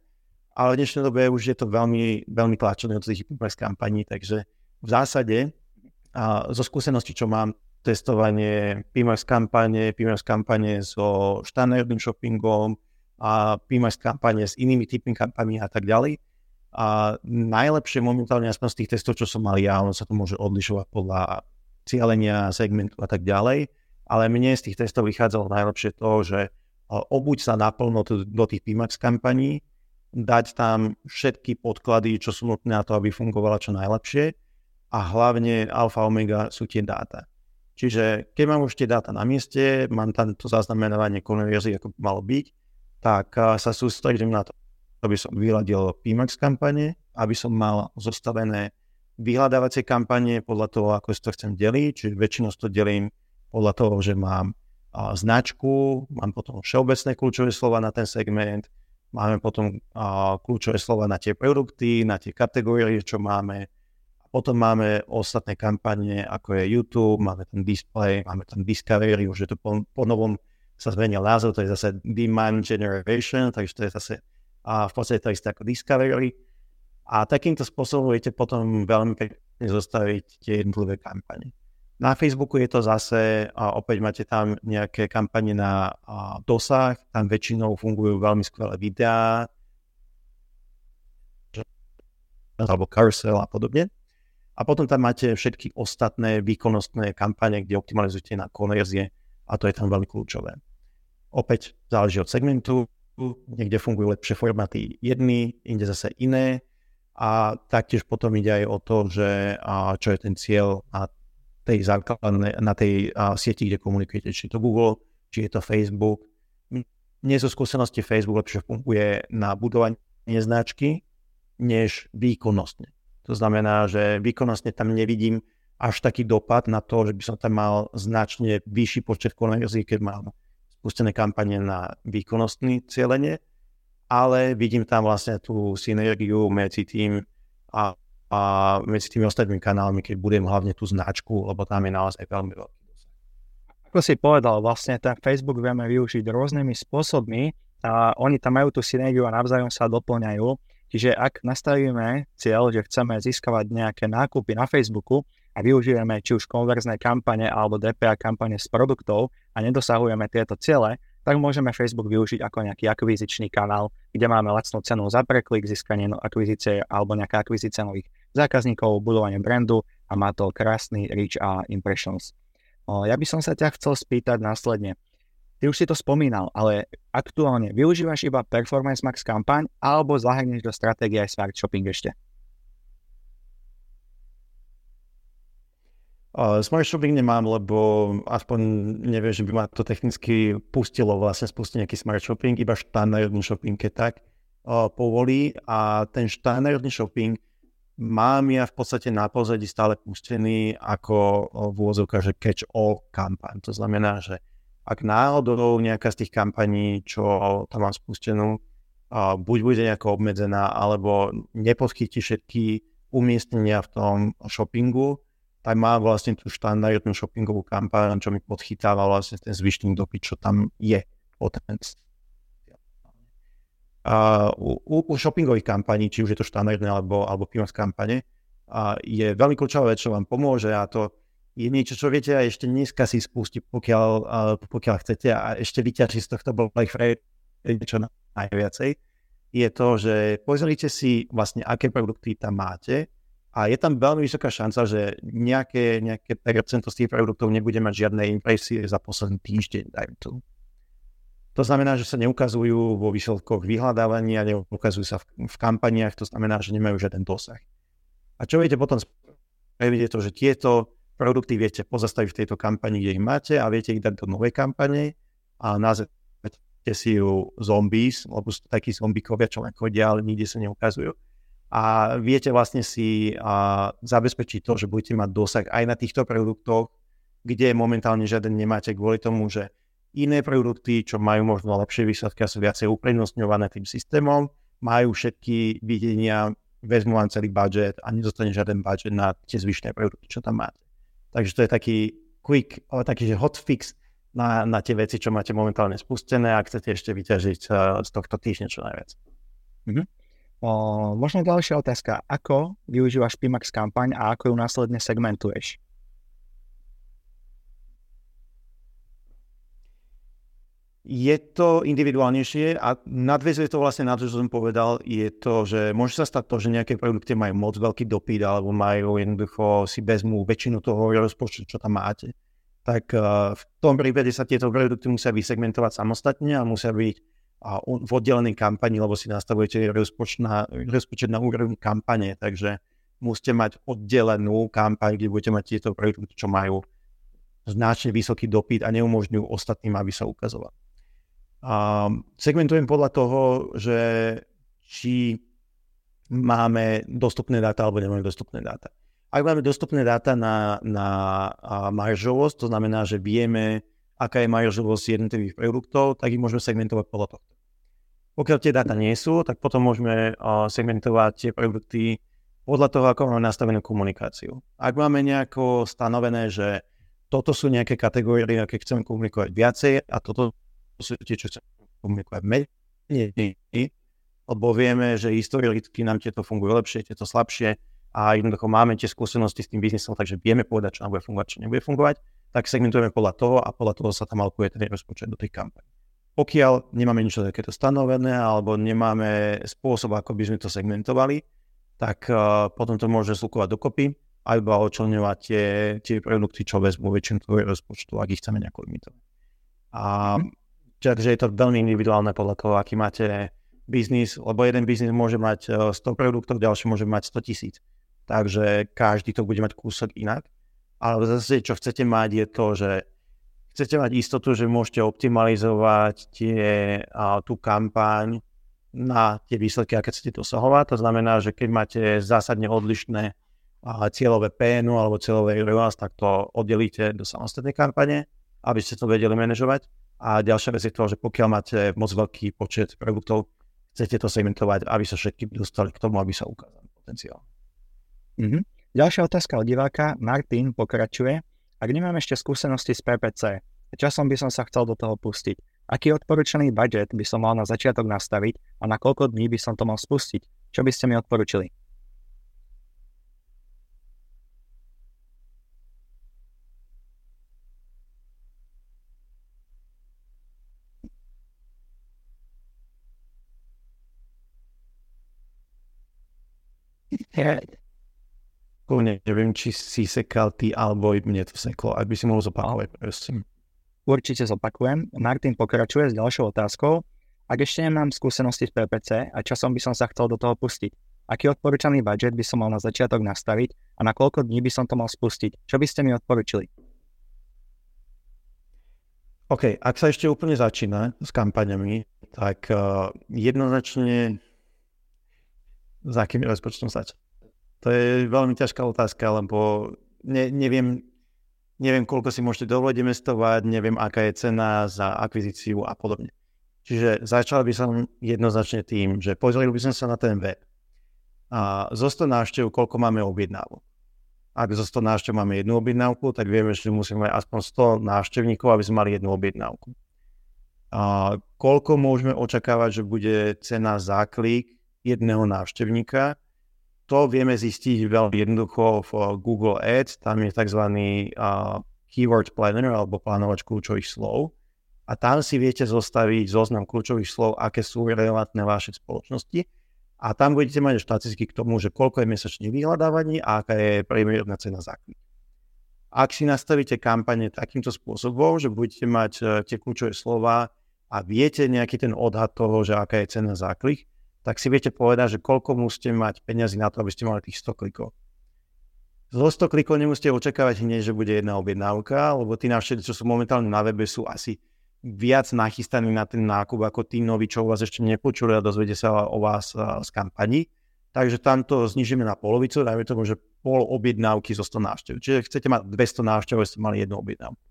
ale v dnešnej dobe už je to veľmi, veľmi tlačené od tých PMAX kampaní, takže v zásade a zo skúsenosti, čo mám, testovanie PMAX kampane, PMAX kampane so štandardným shoppingom, a PMAX kampane s inými typmi kampaní a tak ďalej. A najlepšie momentálne aspoň z tých testov, čo som mal ja, ono sa to môže odlišovať podľa cieľenia, segmentu a tak ďalej, ale mne z tých testov vychádzalo najlepšie to, že obuď sa naplno do tých PMAX kampaní, dať tam všetky podklady, čo sú nutné na to, aby fungovala čo najlepšie a hlavne alfa omega sú tie dáta. Čiže keď mám už tie dáta na mieste, mám tam to zaznamenávanie konverzie, ako by malo byť, tak sa sústredím na to, aby som vyhľadil PMAX kampane, aby som mal zostavené vyhľadávacie kampanie podľa toho, ako si to chcem deliť, čiže väčšinou to delím podľa toho, že mám značku, mám potom všeobecné kľúčové slova na ten segment, máme potom kľúčové slova na tie produkty, na tie kategórie, čo máme. A potom máme ostatné kampanie, ako je YouTube, máme ten display, máme ten discovery, už je to po, po novom sa zmenil názov, to je zase Demand Generation, takže to je zase a v podstate to isté ako Discovery. A takýmto spôsobom viete potom veľmi pekne zostaviť tie jednotlivé kampane. Na Facebooku je to zase, a opäť máte tam nejaké kampane na a, dosah, tam väčšinou fungujú veľmi skvelé videá, alebo carousel a podobne. A potom tam máte všetky ostatné výkonnostné kampane, kde optimalizujete na konverzie a to je tam veľmi kľúčové. Opäť záleží od segmentu, niekde fungujú lepšie formáty jedny, inde zase iné a taktiež potom ide aj o to, že a čo je ten cieľ na tej základnej, na tej a, sieti, kde komunikujete, či je to Google, či je to Facebook. Nie zo skúsenosti Facebook lepšie funguje na budovanie značky, než výkonnostne. To znamená, že výkonnostne tam nevidím až taký dopad na to, že by som tam mal značne vyšší počet konverzií, keď mám spustené kampane na výkonnostné cieľenie, ale vidím tam vlastne tú synergiu medzi tým a, a medzi tými ostatnými kanálmi, keď budem hlavne tú značku, lebo tam je naozaj veľmi veľký. Ako si povedal, vlastne ten Facebook vieme využiť rôznymi spôsobmi a oni tam majú tú synergiu a navzájom sa doplňajú. Čiže ak nastavíme cieľ, že chceme získavať nejaké nákupy na Facebooku, a využijeme či už konverzné kampane alebo DPA kampane z produktov a nedosahujeme tieto ciele, tak môžeme Facebook využiť ako nejaký akvizičný kanál, kde máme lacnú cenu za preklik, získanie no- akvizície alebo nejaká akvizícia nových zákazníkov, budovanie brandu a má to krásny reach a impressions. Ja by som sa ťa chcel spýtať následne. Ty už si to spomínal, ale aktuálne využívaš iba Performance Max kampaň alebo zahrneš do stratégie aj Smart Shopping ešte? Uh, smart shopping nemám, lebo aspoň neviem, že by ma to technicky pustilo vlastne spustiť nejaký smart shopping, iba štandardný shopping, keď tak povolí a ten štandardný shopping mám ja v podstate na pozadí stále pustený ako v úvozovkách, že catch-all kampaň. To znamená, že ak náhodou nejaká z tých kampaní, čo tam mám spustenú, buď bude nejako obmedzená, alebo neposkytí všetky umiestnenia v tom shoppingu, tak má vlastne tú štandardnú shoppingovú kampaň, čo mi podchytáva vlastne ten zvyšný dopyt, čo tam je potenciál. A u, u shoppingových kampaní, či už je to štandardné alebo, alebo PMS kampane, a je veľmi kľúčová vec, čo vám pomôže a to je niečo, čo viete aj ešte dneska si spustiť, pokiaľ, pokiaľ chcete a ešte vyťažiť z tohto Black Friday čo najviacej, je to, že pozrite si vlastne, aké produkty tam máte a je tam veľmi vysoká šanca, že nejaké, nejaké percento z tých produktov nebude mať žiadne impresie za posledný týždeň, dajme tu. To znamená, že sa neukazujú vo výsledkoch vyhľadávania, neukazujú sa v, v kampaniách, to znamená, že nemajú žiaden dosah. A čo viete potom spraviť je to, že tieto produkty viete pozastaviť v tejto kampani, kde ich máte a viete ich dať do novej kampane a nazvete si ju zombies, lebo sú takí zombikovia, čo len chodia, ale nikde sa neukazujú a viete vlastne si a, zabezpečiť to, že budete mať dosah aj na týchto produktoch, kde momentálne žiaden nemáte kvôli tomu, že iné produkty, čo majú možno lepšie výsledky a sú viacej uprednostňované tým systémom, majú všetky videnia, vezmú vám celý budget a nezostane žiaden budget na tie zvyšné produkty, čo tam máte. Takže to je taký quick, ale taký že hot fix na, na tie veci, čo máte momentálne spustené a chcete ešte vyťažiť z tohto týždňa čo najviac. Mm-hmm. O, možno ďalšia otázka. Ako využívaš Pimax kampaň a ako ju následne segmentuješ? Je to individuálnejšie a nadvezuje to vlastne na to, čo som povedal, je to, že môže sa stať to, že nejaké produkty majú moc veľký dopyt alebo majú jednoducho si vezmú väčšinu toho rozpočtu, čo tam máte. Tak uh, v tom prípade sa tieto produkty musia vysegmentovať samostatne a musia byť a v oddelenej kampani, lebo si nastavujete rozpočet na, rozpočet na úrovni kampane, takže musíte mať oddelenú kampaň, kde budete mať tieto produkty, čo majú značne vysoký dopyt a neumožňujú ostatným, aby sa ukazovali. Segmentujem podľa toho, že či máme dostupné dáta alebo nemáme dostupné dáta. Ak máme dostupné dáta na, na maržovosť, to znamená, že vieme, aká je maržovosť jednotlivých produktov, tak ich môžeme segmentovať podľa tohto. Pokiaľ tie dáta nie sú, tak potom môžeme segmentovať tie produkty podľa toho, ako máme nastavenú komunikáciu. Ak máme nejako stanovené, že toto sú nejaké kategórie, aké chceme komunikovať viacej a toto tie, čo chceme komunikovať menej, lebo vieme, že historicky nám tieto fungujú lepšie, tieto slabšie a jednoducho máme tie skúsenosti s tým biznisom, takže vieme povedať, čo nám bude fungovať, čo nebude fungovať, tak segmentujeme podľa toho a podľa toho sa tam alkuje ten rozpočet do tej kampane. Pokiaľ nemáme niečo takéto stanovené alebo nemáme spôsob, ako by sme to segmentovali, tak uh, potom to môže slukovať dokopy a iba očlňovať tie, tie produkty, čo vezmú väčšinu tvojho rozpočtu, ak ich chceme nejako limitovať. A mm. Takže je to veľmi individuálne podľa toho, aký máte biznis, lebo jeden biznis môže mať 100 e, produktov, ďalší môže mať 100 tisíc. Takže každý to bude mať kúsok inak. Ale zase, čo chcete mať, je to, že chcete mať istotu, že môžete optimalizovať tie, a, tú kampaň na tie výsledky, aké chcete dosahovať. To znamená, že keď máte zásadne odlišné a, cieľové PNU alebo cieľové ROAS, tak to oddelíte do samostatnej kampane, aby ste to vedeli manažovať. A ďalšia vec je to, že pokiaľ máte moc veľký počet produktov, chcete to segmentovať, aby sa všetky dostali k tomu, aby sa ukázali potenciál. Mm-hmm. Ďalšia otázka od diváka. Martin pokračuje. Ak nemám ešte skúsenosti z PPC, časom by som sa chcel do toho pustiť. Aký odporúčaný budget by som mal na začiatok nastaviť a na koľko dní by som to mal spustiť? Čo by ste mi odporučili? neviem, či si sekal ty, alebo mne to seklo. Ak by si mohol zopakovať. Určite zopakujem. Martin pokračuje s ďalšou otázkou. Ak ešte nemám skúsenosti z PPC a časom by som sa chcel do toho pustiť, aký odporúčaný budget by som mal na začiatok nastaviť a na koľko dní by som to mal spustiť? Čo by ste mi odporučili? OK, ak sa ešte úplne začína s kampaňami, tak uh, jednoznačne za akým rozpočtom začať? To je veľmi ťažká otázka, lebo ne, neviem, neviem, koľko si môžete dovoliť investovať, neviem, aká je cena za akvizíciu a podobne. Čiže začal by som jednoznačne tým, že pozrel by som sa na ten web. A zo 100 návštev, koľko máme objednávok. Ak zo 100 návštev máme jednu objednávku, tak vieme, že musíme mať aspoň 100 návštevníkov, aby sme mali jednu objednávku. A koľko môžeme očakávať, že bude cena za klik jedného návštevníka, to vieme zistiť veľmi jednoducho v Google Ads, tam je tzv. Uh, keyword planner alebo plánovač kľúčových slov a tam si viete zostaviť zoznam kľúčových slov, aké sú relevantné vašej spoločnosti a tam budete mať štatistiky k tomu, že koľko je mesačných vyhľadávaní a aká je priemerná cena za klik. Ak si nastavíte kampane takýmto spôsobom, že budete mať e, tie kľúčové slova a viete nejaký ten odhad toho, že aká je cena za klik, tak si viete povedať, že koľko musíte mať peniazy na to, aby ste mali tých 100 klikov. Zo 100 klikov nemusíte očakávať hneď, že bude jedna objednávka, lebo tí návštevníci, čo sú momentálne na webe, sú asi viac nachystaní na ten nákup ako tí noví, čo vás ešte nepočuli a dozvedie sa o vás z kampani. Takže tam to znižíme na polovicu, dajme tomu, že pol objednávky zo 100 návštev. Čiže chcete mať 200 návštev, ste mali jednu objednávku.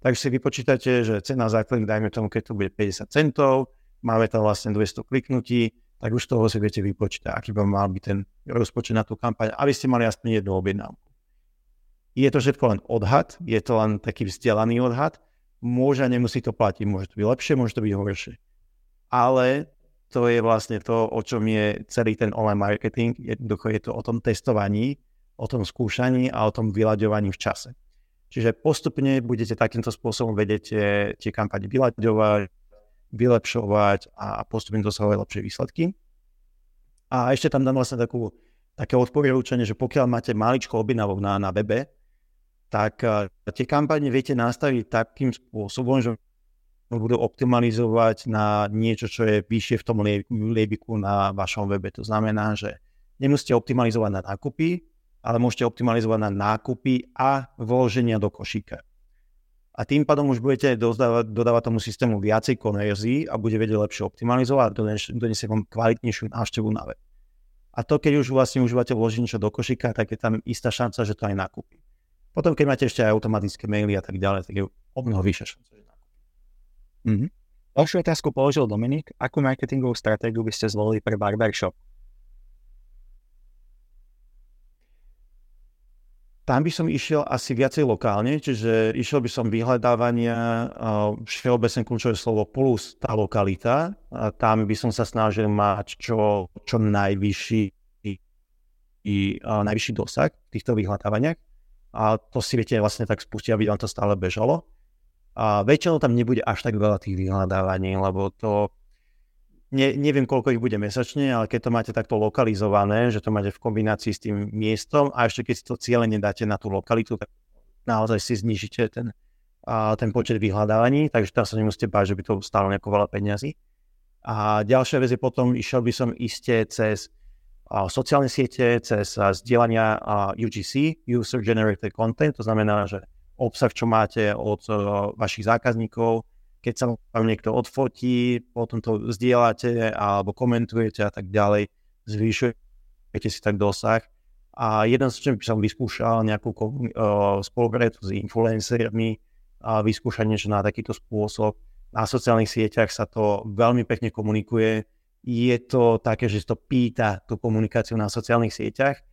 Takže si vypočítate, že cena za klik, dajme tomu, keď to bude 50 centov, máme tam vlastne 200 kliknutí, tak už toho si viete vypočítať, aký by mal byť ten rozpočet na tú kampaň, aby ste mali aspoň jednu objednávku. Je to všetko len odhad, je to len taký vzdelaný odhad, môže a nemusí to platiť. Môže to byť lepšie, môže to byť horšie. Ale to je vlastne to, o čom je celý ten online marketing. Jednoducho je to o tom testovaní, o tom skúšaní a o tom vyľaďovaní v čase. Čiže postupne budete takýmto spôsobom vedieť tie, tie kampane vyľaďovať, vylepšovať a postupne dosahovať lepšie výsledky. A ešte tam dám vlastne takú, také odporúčanie, že pokiaľ máte maličko objednávok na, na webe, tak eh, tie kampane viete nastaviť takým spôsobom, že budú optimalizovať na niečo, čo je vyššie v tom liebiku na vašom webe. To znamená, že nemusíte optimalizovať na nákupy, ale môžete optimalizovať na nákupy a vloženia do košíka. A tým pádom už budete dodávať, dodávať tomu systému viacej konverzií a bude vedieť lepšie optimalizovať a donesie vám kvalitnejšiu návštevu na web. A to, keď už vlastne užívate vložiť niečo do košíka, tak je tam istá šanca, že to aj nakúpi. Potom, keď máte ešte aj automatické maily a tak ďalej, tak je o mnoho vyššia šanca. Mm-hmm. Ďalšiu otázku položil Dominik. Akú marketingovú stratégiu by ste zvolili pre barbershop? Tam by som išiel asi viacej lokálne, čiže išiel by som vyhľadávania všeobecné kľúčové slovo plus tá lokalita. A tam by som sa snažil mať čo, čo najvyšší, i, a, najvyšší dosah v týchto vyhľadávaniach a to si viete vlastne tak spustiť, aby vám to stále bežalo. A väčšinou tam nebude až tak veľa tých vyhľadávaní, lebo to ne, neviem, koľko ich bude mesačne, ale keď to máte takto lokalizované, že to máte v kombinácii s tým miestom a ešte keď si to cieľe nedáte na tú lokalitu, tak naozaj si znižíte ten, a, ten počet vyhľadávaní, takže tam sa nemusíte báť, že by to stalo nejako veľa peňazí. A ďalšia vec je potom, išiel by som iste cez sociálne siete, cez zdieľania UGC, User Generated Content, to znamená, že obsah, čo máte od vašich zákazníkov, keď sa vám niekto odfotí, potom to zdieľate alebo komentujete a tak ďalej, zvyšujete si tak dosah. A jeden z čím som vyskúšal nejakú spoluprácu s influencermi, a vyskúšať niečo na takýto spôsob. Na sociálnych sieťach sa to veľmi pekne komunikuje, je to také, že to pýta tú komunikáciu na sociálnych sieťach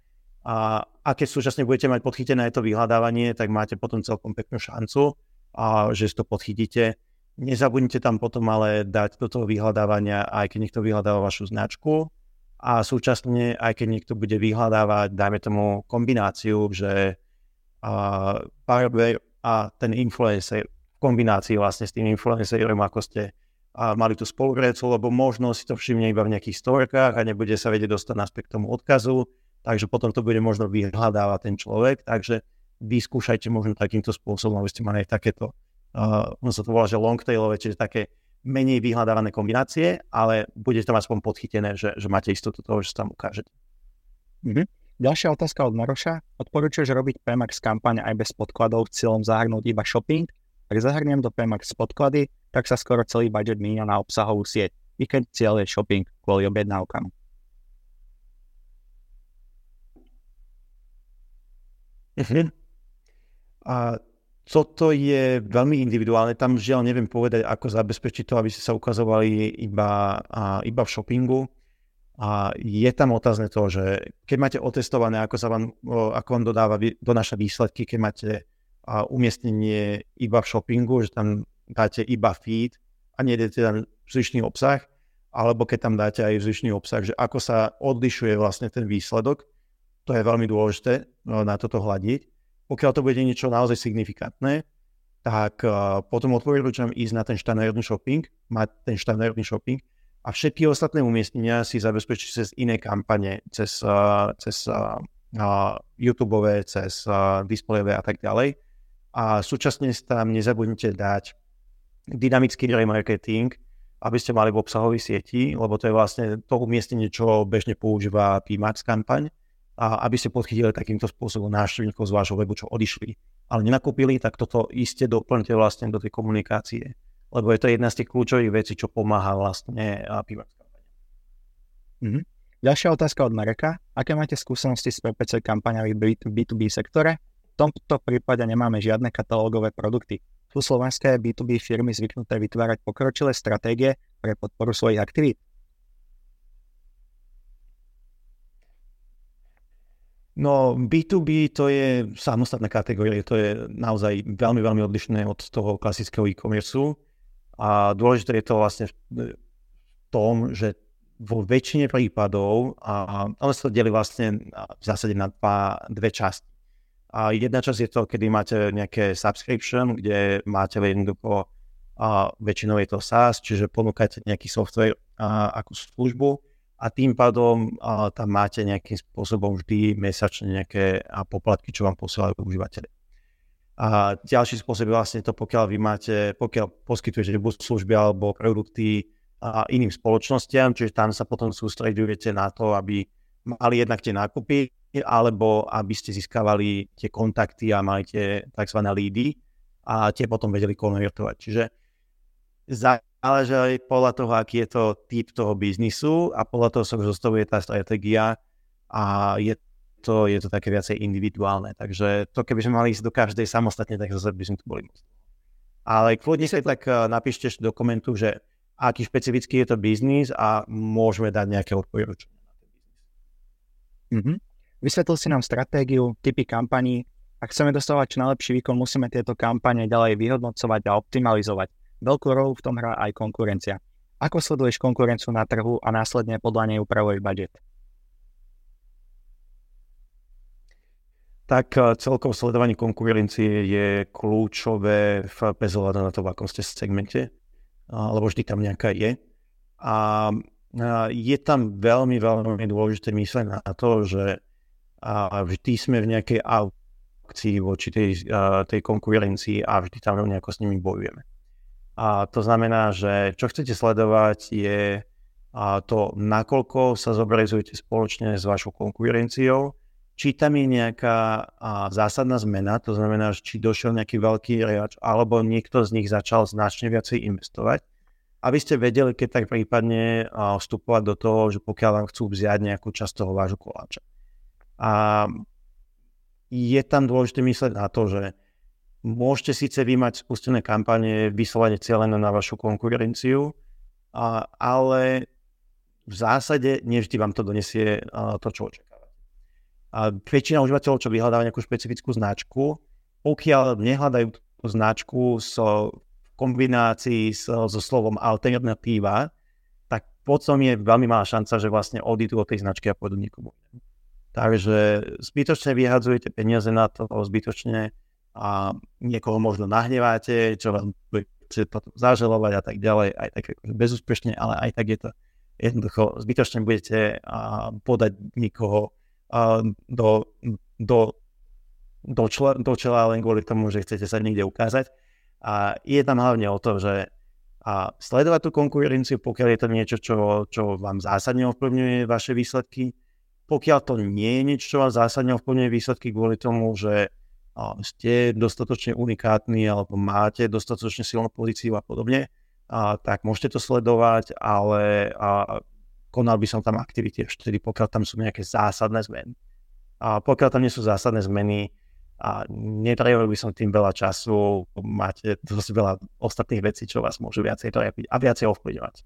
a, a keď súčasne budete mať podchytené to vyhľadávanie, tak máte potom celkom peknú šancu, a, že si to podchytíte. Nezabudnite tam potom ale dať do toho vyhľadávania, aj keď niekto vyhľadáva vašu značku. A súčasne aj keď niekto bude vyhľadávať, dajme tomu kombináciu, že a, a ten influencer v kombinácii vlastne s tým influencerom, ako ste a mali tú spoluprácu, lebo možno si to všimne iba v nejakých storkách a nebude sa vedieť dostať naspäť k tomu odkazu, takže potom to bude možno vyhľadávať ten človek, takže vyskúšajte možno takýmto spôsobom, aby ste mali aj takéto, uh, on sa to volá, že longtailové, čiže také menej vyhľadávané kombinácie, ale bude tam aspoň podchytené, že, že máte istotu toho, že sa tam ukážete. Mm-hmm. Ďalšia otázka od Maroša. Odporúčaš robiť Pemax kampaň aj bez podkladov s cieľom zahrnúť iba shopping? Ak zahrniem do Pemax podklady, tak sa skoro celý budget míňa na obsahovú sieť, i keď cieľ je shopping kvôli objednávkam. Uh-huh. A toto je veľmi individuálne. Tam žiaľ neviem povedať, ako zabezpečiť to, aby ste sa ukazovali iba, a, iba v shoppingu. A je tam otázne to, že keď máte otestované, ako sa vám, ako vám dodáva, donáša výsledky, keď máte a umiestnenie iba v shoppingu, že tam dáte iba feed a nejdete tam zvyšný obsah, alebo keď tam dáte aj zvyšný obsah, že ako sa odlišuje vlastne ten výsledok, to je veľmi dôležité na toto hľadiť. Pokiaľ to bude niečo naozaj signifikantné, tak uh, potom odporúčam ísť na ten štandardný shopping, mať ten štandardný shopping a všetky ostatné umiestnenia si zabezpečiť cez iné kampane, cez, uh, cez uh, YouTube, cez uh, displejové a tak ďalej. A súčasne tam nezabudnite dať dynamický remarketing, aby ste mali v obsahovej sieti, lebo to je vlastne to umiestnenie, čo bežne používa PMAX kampaň, a aby ste podchytili takýmto spôsobom návštevníkov z vášho webu, čo odišli ale nenakúpili, tak toto iste doplňte vlastne do tej komunikácie. Lebo je to jedna z tých kľúčových vecí, čo pomáha vlastne PMAX mm-hmm. Ďalšia otázka od Mareka. Aké máte skúsenosti s PPC kampaňami v B2B sektore? V tomto prípade nemáme žiadne katalógové produkty. Sú slovenské B2B firmy zvyknuté vytvárať pokročilé stratégie pre podporu svojich aktivít? No B2B to je samostatná kategória, to je naozaj veľmi, veľmi odlišné od toho klasického e-commerce a dôležité je to vlastne v tom, že vo väčšine prípadov, a ono sa to delí vlastne v zásade na dva, dve časti. A jedna časť je to, kedy máte nejaké subscription, kde máte jednoducho, a väčšinou je to SaaS, čiže ponúkate nejaký software a, ako službu a tým pádom a, tam máte nejakým spôsobom vždy mesačne nejaké a poplatky, čo vám posielajú užívateľe. A ďalší spôsob je vlastne to, pokiaľ vy máte, pokiaľ poskytujete buď služby alebo produkty a iným spoločnostiam, čiže tam sa potom sústredujete na to, aby mali jednak tie nákupy, alebo aby ste získavali tie kontakty a mali tie tzv. lídy a tie potom vedeli konvertovať. Čiže za, záleží aj podľa toho, aký je to typ toho biznisu a podľa toho sa zostavuje tá stratégia a je to, je to také viacej individuálne. Takže to keby sme mali ísť do každej samostatne, tak zase by sme tu boli. Ale kľudne sa tak eh, napíšte do komentu, že aký špecifický je to biznis a môžeme dať nejaké odporúčania. Mm-hmm. Vysvetlil si nám stratégiu, typy kampaní. Ak chceme dostávať čo najlepší výkon, musíme tieto kampane ďalej vyhodnocovať a optimalizovať. Veľkú rolu v tom hrá aj konkurencia. Ako sleduješ konkurenciu na trhu a následne podľa nej upravuješ budget? Tak eh, celkovo sledovanie konkurencie je kľúčové bez ohľadu na to, v akom ste segmente, lebo vždy tam nejaká je. A je tam veľmi, veľmi dôležité mysleť na to, že vždy sme v nejakej aukcii voči tej, tej konkurencii a vždy tam nejako s nimi bojujeme. A to znamená, že čo chcete sledovať je a to, nakoľko sa zobrazujete spoločne s vašou konkurenciou, či tam je nejaká a, zásadná zmena, to znamená, či došiel nejaký veľký hráč, alebo niekto z nich začal značne viacej investovať, aby ste vedeli, keď tak prípadne a, vstupovať do toho, že pokiaľ vám chcú vziať nejakú časť toho vášho koláča. A je tam dôležité mysleť na to, že Môžete síce vy mať spustené kampane vyslovene cieľené na vašu konkurenciu, a, ale v zásade nevždy vám to donesie a, to, čo očakávate. Väčšina užívateľov, čo vyhľadáva nejakú špecifickú značku, pokiaľ nehľadajú tú značku so, v kombinácii so, so slovom alternatíva, tak potom je veľmi malá šanca, že vlastne odídu od tej značky a pôjdu niekomu. Takže zbytočne vyhadzujete peniaze na to, zbytočne a niekoho možno nahneváte, čo vám chce potom zažalovať a tak ďalej, aj tak akože bezúspešne, ale aj tak je to jednoducho, zbytočne budete podať niekoho do, do, do, čla, do čela len kvôli tomu, že chcete sa niekde ukázať. A je tam hlavne o to, že a sledovať tú konkurenciu, pokiaľ je to niečo, čo, čo vám zásadne ovplyvňuje vaše výsledky, pokiaľ to nie je niečo, čo vám zásadne ovplyvňuje výsledky kvôli tomu, že ste dostatočne unikátni alebo máte dostatočne silnú pozíciu a podobne, a, tak môžete to sledovať, ale a, konal by som tam aktivity ešte, pokiaľ tam sú nejaké zásadné zmeny. A pokiaľ tam nie sú zásadné zmeny, a netrejovil by som tým veľa času, máte dosť veľa ostatných vecí, čo vás môžu viacej trápiť a viacej ovplyvňovať.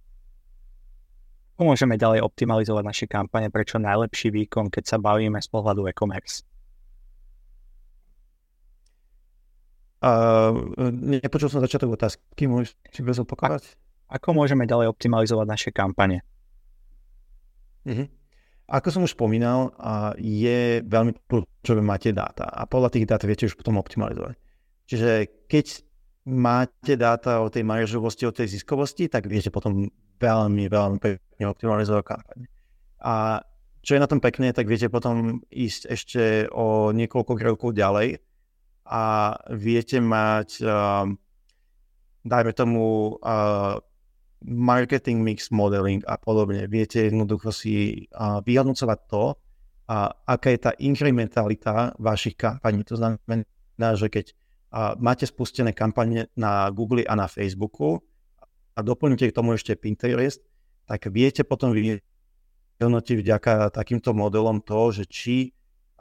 Môžeme ďalej optimalizovať naše kampane pre čo najlepší výkon, keď sa bavíme z pohľadu e-commerce. Uh, nepočul som začiatok otázky, môžeš si bez opakovať? Ako môžeme ďalej optimalizovať naše kampane? Uh-huh. Ako som už spomínal, uh, je veľmi kľúčové máte dáta a podľa tých dát viete už potom optimalizovať. Čiže keď máte dáta o tej maržovosti, o tej ziskovosti, tak viete potom veľmi, veľmi pekne optimalizovať kampaň. A čo je na tom pekné, tak viete potom ísť ešte o niekoľko krokov ďalej a viete mať, uh, dajme tomu, uh, marketing mix modeling a podobne. Viete jednoducho si uh, vyhodnocovať to, a aká je tá inkrementalita vašich kampaní. To znamená, že keď uh, máte spustené kampane na Google a na Facebooku a doplníte k tomu ešte Pinterest, tak viete potom vyhodnotiť vďaka takýmto modelom to, že či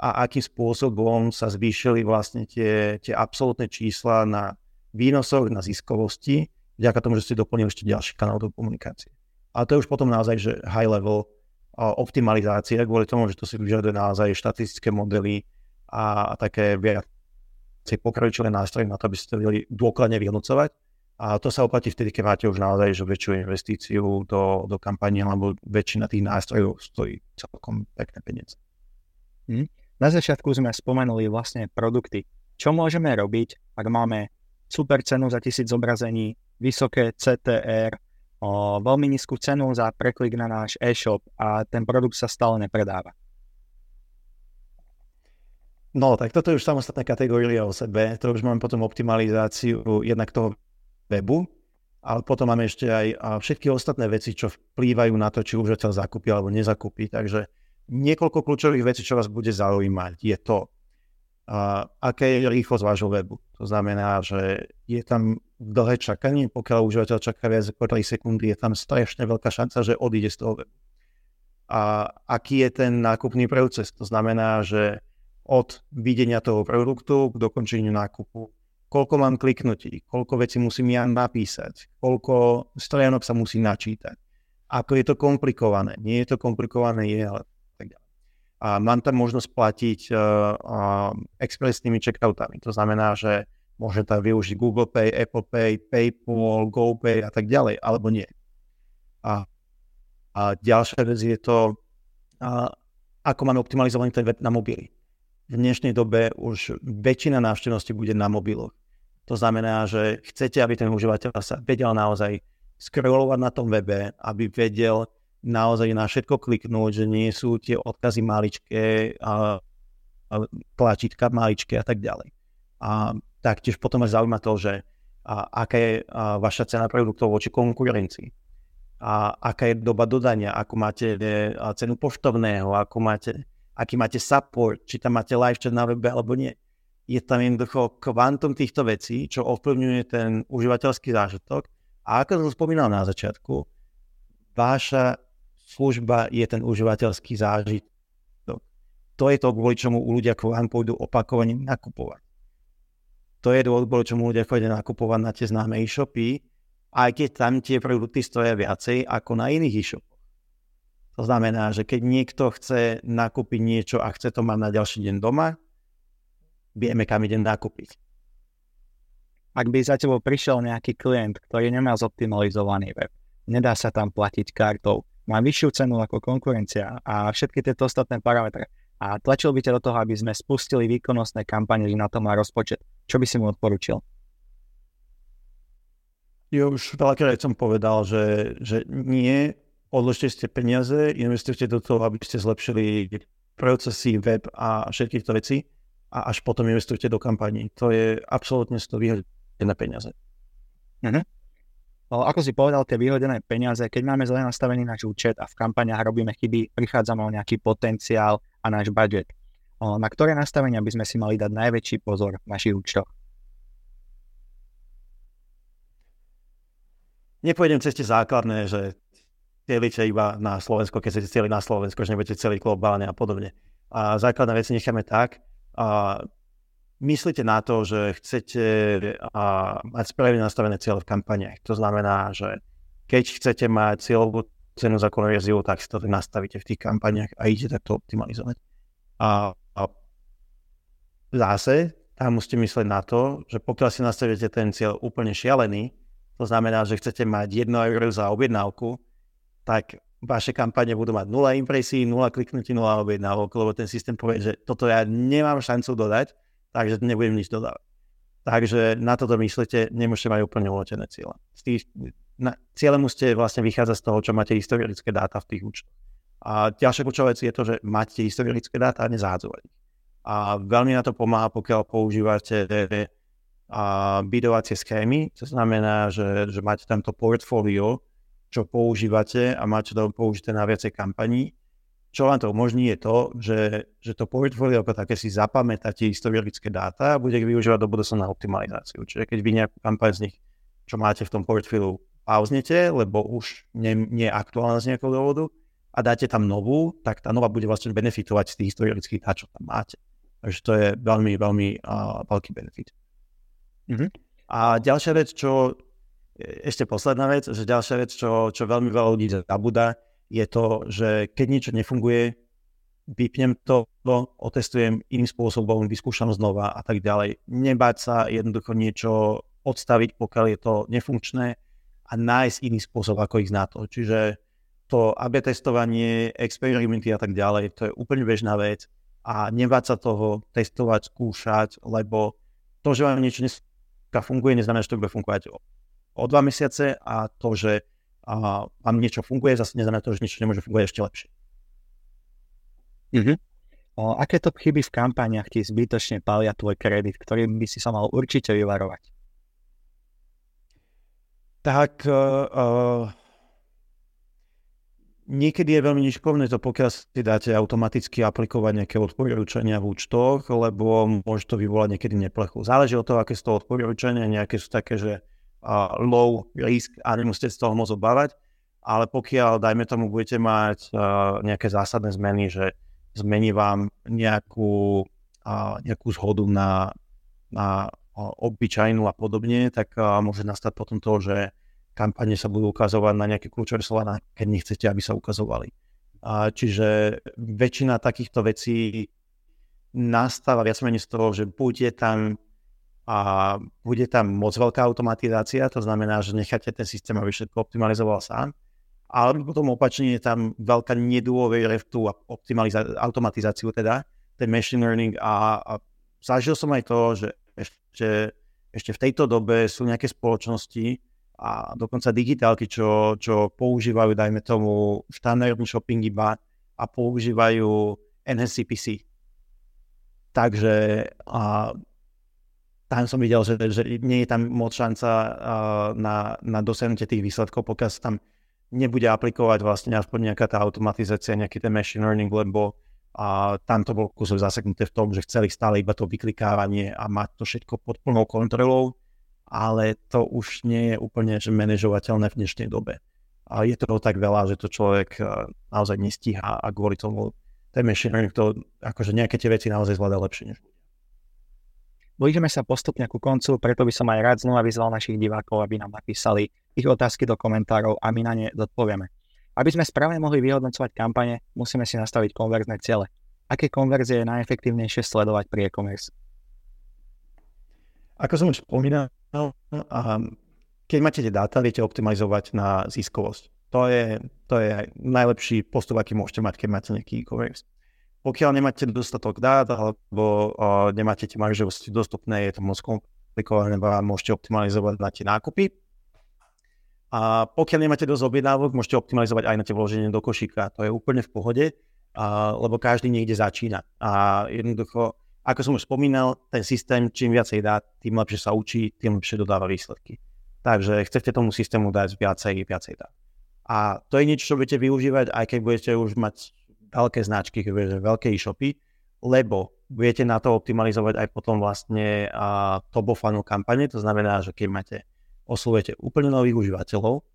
a akým spôsobom sa zvýšili vlastne tie, tie absolútne čísla na výnosoch, na ziskovosti, vďaka tomu, že ste doplnili ešte ďalší kanál do komunikácie. A to je už potom naozaj, že high level optimalizácia, kvôli tomu, že to si vyžaduje naozaj štatistické modely a, a také viac pokročilé nástroje na to, aby ste to vedeli dôkladne vyhodnocovať a to sa oplatí vtedy, keď máte už naozaj že väčšiu investíciu do, do kampanie, alebo väčšina tých nástrojov stojí celkom pekné peniaze. Hmm. Na začiatku sme spomenuli vlastne produkty. Čo môžeme robiť, ak máme super cenu za tisíc zobrazení, vysoké CTR, o, veľmi nízku cenu za preklik na náš e-shop a ten produkt sa stále nepredáva? No, tak toto je už samostatná kategória o sebe. To už máme potom optimalizáciu jednak toho webu, ale potom máme ešte aj všetky ostatné veci, čo vplývajú na to, či užívateľ zakúpi alebo nezakúpi. Takže niekoľko kľúčových vecí, čo vás bude zaujímať, je to, uh, aké je rýchlosť vášho webu. To znamená, že je tam dlhé čakanie, pokiaľ užívateľ čaká viac ako 3 sekundy, je tam strašne veľká šanca, že odíde z toho webu. A aký je ten nákupný proces? To znamená, že od videnia toho produktu k dokončeniu nákupu koľko mám kliknutí, koľko vecí musím ja napísať, koľko stránok sa musí načítať, ako je to komplikované, nie je to komplikované, je, ale. A mám tam možnosť platiť uh, uh, expresnými checkoutami, to znamená, že môžem tam využiť Google Pay, Apple Pay, PayPal, GoPay a tak ďalej, alebo nie. A, a ďalšia vec je to, uh, ako máme optimalizovaný ten web na mobily v dnešnej dobe už väčšina návštevnosti bude na mobiloch. To znamená, že chcete, aby ten užívateľ sa vedel naozaj scrollovať na tom webe, aby vedel naozaj na všetko kliknúť, že nie sú tie odkazy maličké, a, a tlačítka maličké a tak ďalej. A taktiež potom až zaujíma to, že a, aká je a, vaša cena produktov voči konkurencii. A aká je doba dodania, ako máte a, cenu poštovného, ako máte, aký máte support, či tam máte live chat na webe alebo nie je tam jednoducho kvantum týchto vecí, čo ovplyvňuje ten užívateľský zážitok. A ako som spomínal na začiatku, vaša služba je ten užívateľský zážitok. To je to, kvôli čomu ľudia k vám pôjdu opakovane nakupovať. To je dôvod, kvôli čomu ľudia chodia nakupovať na tie známe e-shopy, aj keď tam tie produkty stoja viacej ako na iných e-shopoch. To znamená, že keď niekto chce nakúpiť niečo a chce to mať na ďalší deň doma, vieme, kam idem nakúpiť. Ak by za tebou prišiel nejaký klient, ktorý nemá zoptimalizovaný web, nedá sa tam platiť kartou, má vyššiu cenu ako konkurencia a všetky tieto ostatné parametre a tlačil by ťa do toho, aby sme spustili výkonnostné kampane, že na to má rozpočet. Čo by si mu odporučil? Ja už veľakrát som povedal, že, že nie, odložte ste peniaze, investujte do toho, aby ste zlepšili procesy, web a všetky tieto veci a až potom investujete do kampaní. To je absolútne z toho vyhodené peniaze. Uh-huh. Ako si povedal, tie vyhodené peniaze, keď máme zle nastavený náš účet a v kampaniach robíme chyby, prichádzame o nejaký potenciál a náš budget. Na ktoré nastavenia by sme si mali dať najväčší pozor v našich účtoch? Nepôjdem cez tie základné, že cieľite iba na Slovensko, keď ste cieľi na Slovensko, že nebudete celý globálne a podobne. A základné veci necháme tak, a myslíte na to, že chcete a, mať správne nastavené cieľe v kampaniach. To znamená, že keď chcete mať cieľovú cenu za konverziu, tak si to nastavíte v tých kampaniach a idete takto optimalizovať. A, a zase tam musíte myslieť na to, že pokiaľ si nastavíte ten cieľ úplne šialený, to znamená, že chcete mať 1 euro za objednávku, tak vaše kampane budú mať 0 impresí, 0 kliknutí, 0 objednávok, lebo ten systém povie, že toto ja nemám šancu dodať, takže nebudem nič dodávať. Takže na toto myslíte, nemôžete mať úplne uložené cieľe. Z tých, na, cieľe musíte vlastne vychádzať z toho, čo máte historické dáta v tých účtoch. A ďalšia kľúčová vec je to, že máte historické dáta a nezáhadzovať. A veľmi na to pomáha, pokiaľ používate a bidovacie schémy, to znamená, že, že máte tamto portfólio, čo používate a máte to použité na viacej kampaní čo vám to umožní je to, že, že to portfólio ako také si zapamätáte historické dáta a bude ich využívať do budúcna na optimalizáciu. Čiže keď vy nejakú kampaň z nich, čo máte v tom portfóliu, pauznete, lebo už nie, nie je aktuálna z nejakého dôvodu a dáte tam novú, tak tá nová bude vlastne benefitovať z tých historických dát, čo tam máte. Takže to je veľmi, veľmi uh, veľký benefit. Mm-hmm. A ďalšia vec, čo ešte posledná vec, že ďalšia vec, čo, čo veľmi veľa ľudí zabúda, je to, že keď niečo nefunguje, vypnem to, otestujem iným spôsobom, vyskúšam znova a tak ďalej. Nebáť sa jednoducho niečo odstaviť, pokiaľ je to nefunkčné a nájsť iný spôsob, ako ich na to. Čiže to AB testovanie, experimenty a tak ďalej, to je úplne bežná vec a nebáť sa toho testovať, skúšať, lebo to, že vám niečo funguje, neznamená, že to bude fungovať o, o dva mesiace a to, že a vám niečo funguje, zase neznamená to, že niečo nemôže fungovať ešte lepšie. Mm-hmm. O, aké to chyby v kampaniach ti zbytočne palia tvoj kredit, ktorým by si sa mal určite vyvarovať? Tak uh, niekedy je veľmi niškovné to, pokiaľ si dáte automaticky aplikovať nejaké odporúčania v účtoch, lebo môže to vyvolať niekedy neplechu. Záleží od toho, aké sú to odporúčania, nejaké sú také, že low risk a nemusíte z toho môcť obávať. Ale pokiaľ, dajme tomu, budete mať uh, nejaké zásadné zmeny, že zmení vám nejakú, uh, nejakú zhodu na, na uh, obyčajnú a podobne, tak môže nastať potom to, že kampane sa budú ukazovať na nejaké kľúčové slova, keď nechcete, aby sa ukazovali. Čiže väčšina takýchto vecí nastáva viac menej z toho, že buď tam a bude tam moc veľká automatizácia, to znamená, že necháte ten systém, aby všetko optimalizoval sám, ale potom opačne je tam veľká nedôvera v tú optimaliza- automatizáciu, teda ten machine learning a, a zažil som aj to, že ešte, ešte v tejto dobe sú nejaké spoločnosti a dokonca digitálky, čo, čo používajú, dajme tomu, štandardný shopping iba a používajú NSCPC. Takže a tam som videl, že, že nie je tam moc šanca na, na dosiahnutie tých výsledkov, pokiaľ sa tam nebude aplikovať vlastne aspoň nejaká tá automatizácia, nejaký ten machine learning, lebo a tam to bolo kusok zaseknuté v tom, že chceli stále iba to vyklikávanie a mať to všetko pod plnou kontrolou, ale to už nie je úplne že manažovateľné v dnešnej dobe. A je toho tak veľa, že to človek naozaj nestíha a kvôli tomu ten machine learning to akože nejaké tie veci naozaj zvláda lepšie než Blížime sa postupne ku koncu, preto by som aj rád znova vyzval našich divákov, aby nám napísali ich otázky do komentárov a my na ne zodpovieme. Aby sme správne mohli vyhodnocovať kampane, musíme si nastaviť konverzné ciele. Aké konverzie je najefektívnejšie sledovať pri e-commerce? Ako som už spomínal, keď máte tie dáta, viete optimalizovať na ziskovosť. To je, to je najlepší postup, aký môžete mať, keď máte nejaký e-commerce pokiaľ nemáte dostatok dát alebo uh, nemáte tie maržovosti dostupné, je to moc komplikované, môžete optimalizovať na tie nákupy. A pokiaľ nemáte dosť objednávok, môžete optimalizovať aj na tie vloženie do košíka. To je úplne v pohode, uh, lebo každý niekde začína. A jednoducho, ako som už spomínal, ten systém, čím viacej dá, tým lepšie sa učí, tým lepšie dodáva výsledky. Takže chcete tomu systému dať viacej, viacej dát. A to je niečo, čo budete využívať, aj keď budete už mať veľké značky, veľké e-shopy, lebo budete na to optimalizovať aj potom vlastne uh, top of funnel kampane, to znamená, že keď máte, oslovujete úplne nových užívateľov,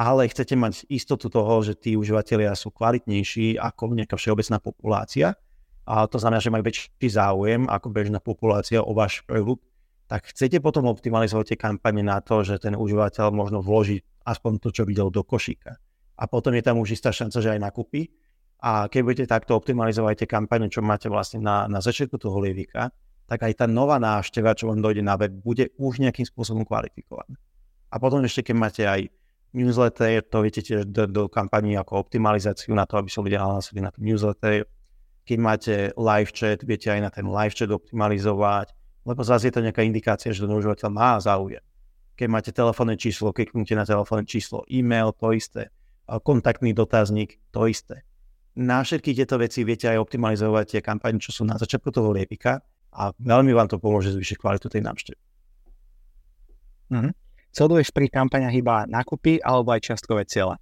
ale chcete mať istotu toho, že tí užívateľia sú kvalitnejší ako nejaká všeobecná populácia, a to znamená, že majú väčší záujem ako bežná populácia o váš produkt, tak chcete potom optimalizovať tie kampane na to, že ten užívateľ možno vloží aspoň to, čo videl do košíka. A potom je tam už istá šanca, že aj nakúpi. A keď budete takto optimalizovať tie kampane, čo máte vlastne na, na začiatku toho lievika, tak aj tá nová návšteva, čo vám dojde na web, bude už nejakým spôsobom kvalifikovaná. A potom ešte, keď máte aj newsletter, to viete tiež do, do kampaní ako optimalizáciu na to, aby sa ľudia hlásili na ten newsletter. Keď máte live chat, viete aj na ten live chat optimalizovať, lebo zase je to nejaká indikácia, že ten užívateľ má záujem. Keď máte telefónne číslo, kliknite na telefónne číslo, e-mail, to isté, kontaktný dotazník, to isté. Na všetky tieto veci viete aj optimalizovať tie kampane, čo sú na začiatku toho liepika a veľmi vám to pomôže zvýšiť kvalitu tej návštevy. Mm-hmm. Sleduješ pri kampaniach iba nákupy alebo aj čiastkové ciele?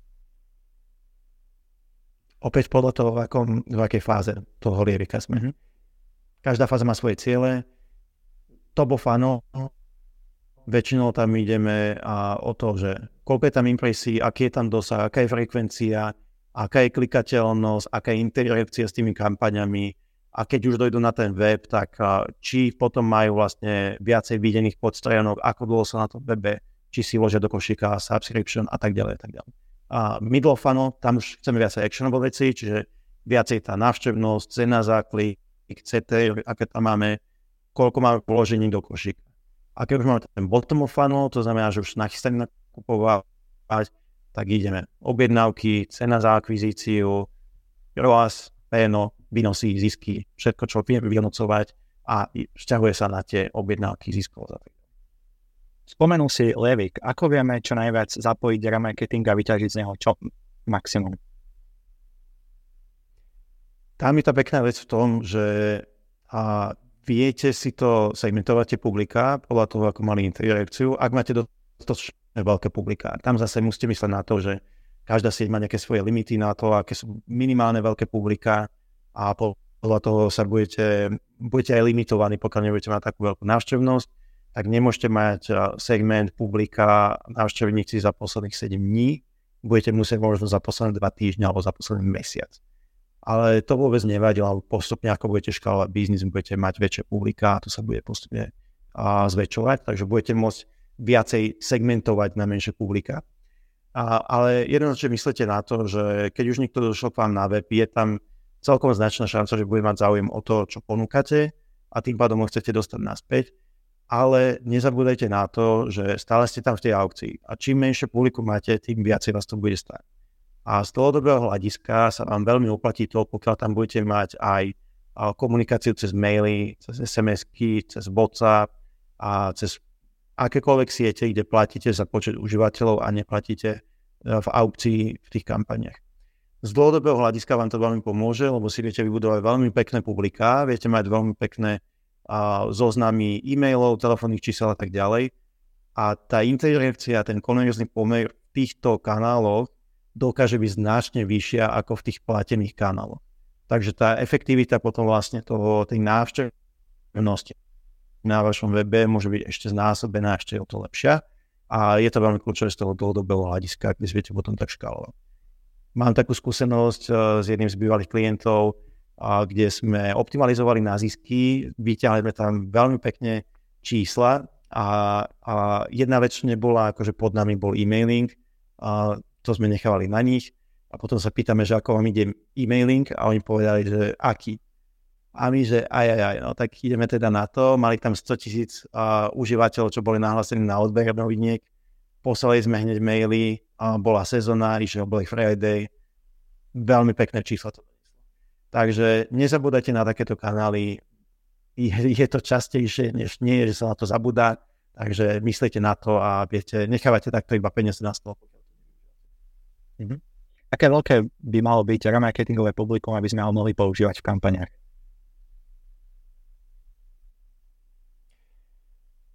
Opäť podľa toho, v, akom, v akej fáze toho lievika sme. Mm-hmm. Každá fáza má svoje ciele. Of funnel, väčšinou tam ideme a o to, že koľko je tam impresí, aký je tam dosah, aká je frekvencia, aká je klikateľnosť, aká je interakcia s tými kampaňami a keď už dojdú na ten web, tak či potom majú vlastne viacej videných podstránok, ako dlho sa na tom webe, či si vložia do košíka subscription a tak ďalej, a tak ďalej. A middle funnel, tam už chceme viacej actionable veci, čiže viacej tá návštevnosť, cena za klik, CT, aké tam máme, koľko máme položení do košíka. A keď už máme ten bottom of funnel, to znamená, že už nachystaní nakupovať, tak ideme. Objednávky, cena za akvizíciu, ROAS, PNO, vynosí zisky, všetko, čo vieme vyhodnocovať a vzťahuje sa na tie objednávky ziskov. Spomenul si Levik. Ako vieme čo najviac zapojiť remarketing a vyťažiť z neho čo maximum? Tam je tá pekná vec v tom, že a viete si to segmentovať tie publika podľa toho, ako mali interakciu. Ak máte dostatočne veľké publika, tam zase musíte mysleť na to, že každá sieť má nejaké svoje limity na to, aké sú minimálne veľké publika a podľa toho sa budete, budete aj limitovaní, pokiaľ nebudete mať takú veľkú návštevnosť, tak nemôžete mať segment publika návštevníci za posledných 7 dní, budete musieť možno za posledné 2 týždňa alebo za posledný mesiac. Ale to vôbec nevadí, lebo postupne ako budete škálovať biznis, budete mať väčšie publika a to sa bude postupne zväčšovať, takže budete môcť viacej segmentovať na menšie publika. A, ale jednoznačne myslíte na to, že keď už niekto došiel k vám na web, je tam celkom značná šanca, že bude mať záujem o to, čo ponúkate a tým pádom ho chcete dostať naspäť. Ale nezabúdajte na to, že stále ste tam v tej aukcii a čím menšie publikum máte, tým viacej vás to bude stáť. A z dlhodobého hľadiska sa vám veľmi oplatí to, pokiaľ tam budete mať aj komunikáciu cez maily, cez SMS-ky, cez WhatsApp a cez akékoľvek siete, kde platíte za počet užívateľov a neplatíte e, v aukcii v tých kampaniach. Z dlhodobého hľadiska vám to veľmi pomôže, lebo si viete vybudovať veľmi pekné publiká, viete mať veľmi pekné zoznamy e-mailov, telefónnych čísel a tak ďalej. A tá interakcia, ten konverzný pomer v týchto kanáloch dokáže byť značne vyššia ako v tých platených kanáloch. Takže tá efektivita potom vlastne toho, tej návštevnosti na vašom webe môže byť ešte znásobená, ešte o to lepšia. A je to veľmi kľúčové z toho dlhodobého hľadiska, kde viete potom tak škálovať. Mám takú skúsenosť uh, s jedným z bývalých klientov, kde sme optimalizovali na zisky, vyťahli sme tam veľmi pekne čísla a, a jedna vec, nebola, akože pod nami bol e-mailing, uh, to sme nechávali na nich a potom sa pýtame, že ako vám ide e-mailing a oni povedali, že aký. A my, že aj, aj, aj, no tak ideme teda na to. Mali tam 100 tisíc uh, užívateľov, čo boli nahlásení na odber noviniek. Poslali sme hneď maily, uh, bola sezóna, išiel Black Friday. Veľmi pekné číslo to Takže nezabúdajte na takéto kanály. Je, je to častejšie, než nie, že sa na to zabúda. Takže myslíte na to a viete, nechávate takto iba peniaze na stôl. Mm-hmm. Aké veľké by malo byť remarketingové publikum, aby sme ho mohli používať v kampaniach?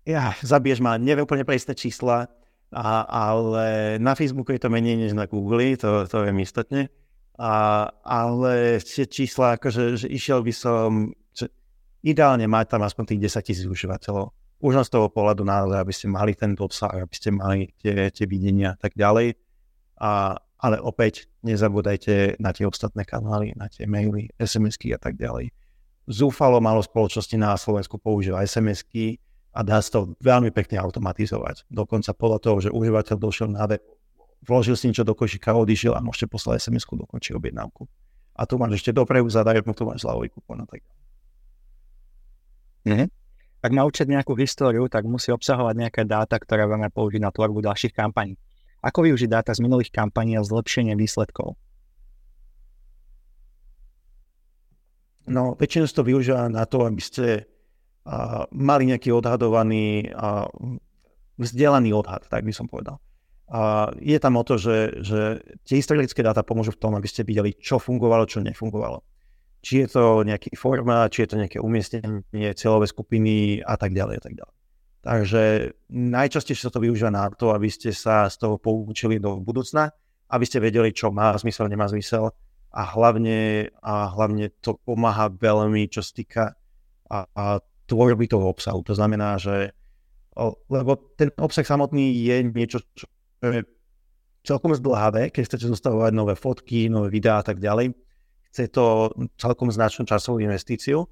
Ja, zabiješ ma, neviem úplne presné čísla, a, ale na Facebooku je to menej než na Google, to, to viem istotne. A, ale tie čísla, akože že išiel by som, že ideálne mať tam aspoň tých 10 tisíc užívateľov. Už z toho pohľadu naozaj, aby ste mali ten obsah, aby ste mali tie, tie videnia a tak ďalej. A, ale opäť nezabúdajte na tie ostatné kanály, na tie maily, SMS-ky a tak ďalej. Zúfalo málo spoločnosti na Slovensku používa SMS-ky a dá sa to veľmi pekne automatizovať. Dokonca podľa toho, že užívateľ došiel na web, vložil si niečo do košíka, odišiel a môžete poslať SMS-ku, dokončiť objednávku. A tu máš ešte dopredu zadarmo, tu máš zľavový kupón a tak ďalej. Mhm. Ak má účet nejakú históriu, tak musí obsahovať nejaké dáta, ktoré budeme použiť na tvorbu ďalších kampaní. Ako využiť dáta z minulých kampaní a zlepšenie výsledkov? No, väčšinou to využíva na to, aby ste mali nejaký odhadovaný a, vzdelaný odhad, tak by som povedal. A je tam o to, že, že tie historické dáta pomôžu v tom, aby ste videli, čo fungovalo, čo nefungovalo. Či je to nejaký formát, či je to nejaké umiestnenie cieľové skupiny a tak ďalej a tak ďalej. Takže najčastejšie sa to využíva na to, aby ste sa z toho poučili do budúcna, aby ste vedeli, čo má zmysel, nemá zmysel a hlavne, a hlavne to pomáha veľmi, čo sa týka a, a tvorby toho obsahu. To znamená, že lebo ten obsah samotný je niečo, čo je celkom zdlhavé, keď chcete zostavovať nové fotky, nové videá a tak ďalej. Chce to celkom značnú časovú investíciu,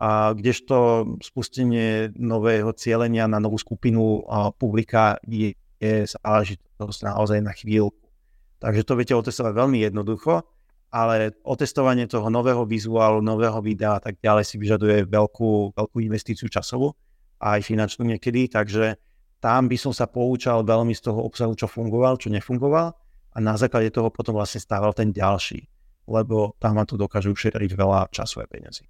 a kdežto spustenie nového cieľenia na novú skupinu publika je, je záležitosť naozaj na chvíľku. Takže to viete otestovať veľmi jednoducho, ale otestovanie toho nového vizuálu, nového videa a tak ďalej si vyžaduje veľkú, veľkú investíciu časovú aj finančnú niekedy, takže tam by som sa poučal veľmi z toho obsahu, čo fungoval, čo nefungoval a na základe toho potom vlastne stával ten ďalší, lebo tam vám to dokáže ušetriť veľa času a peniazy.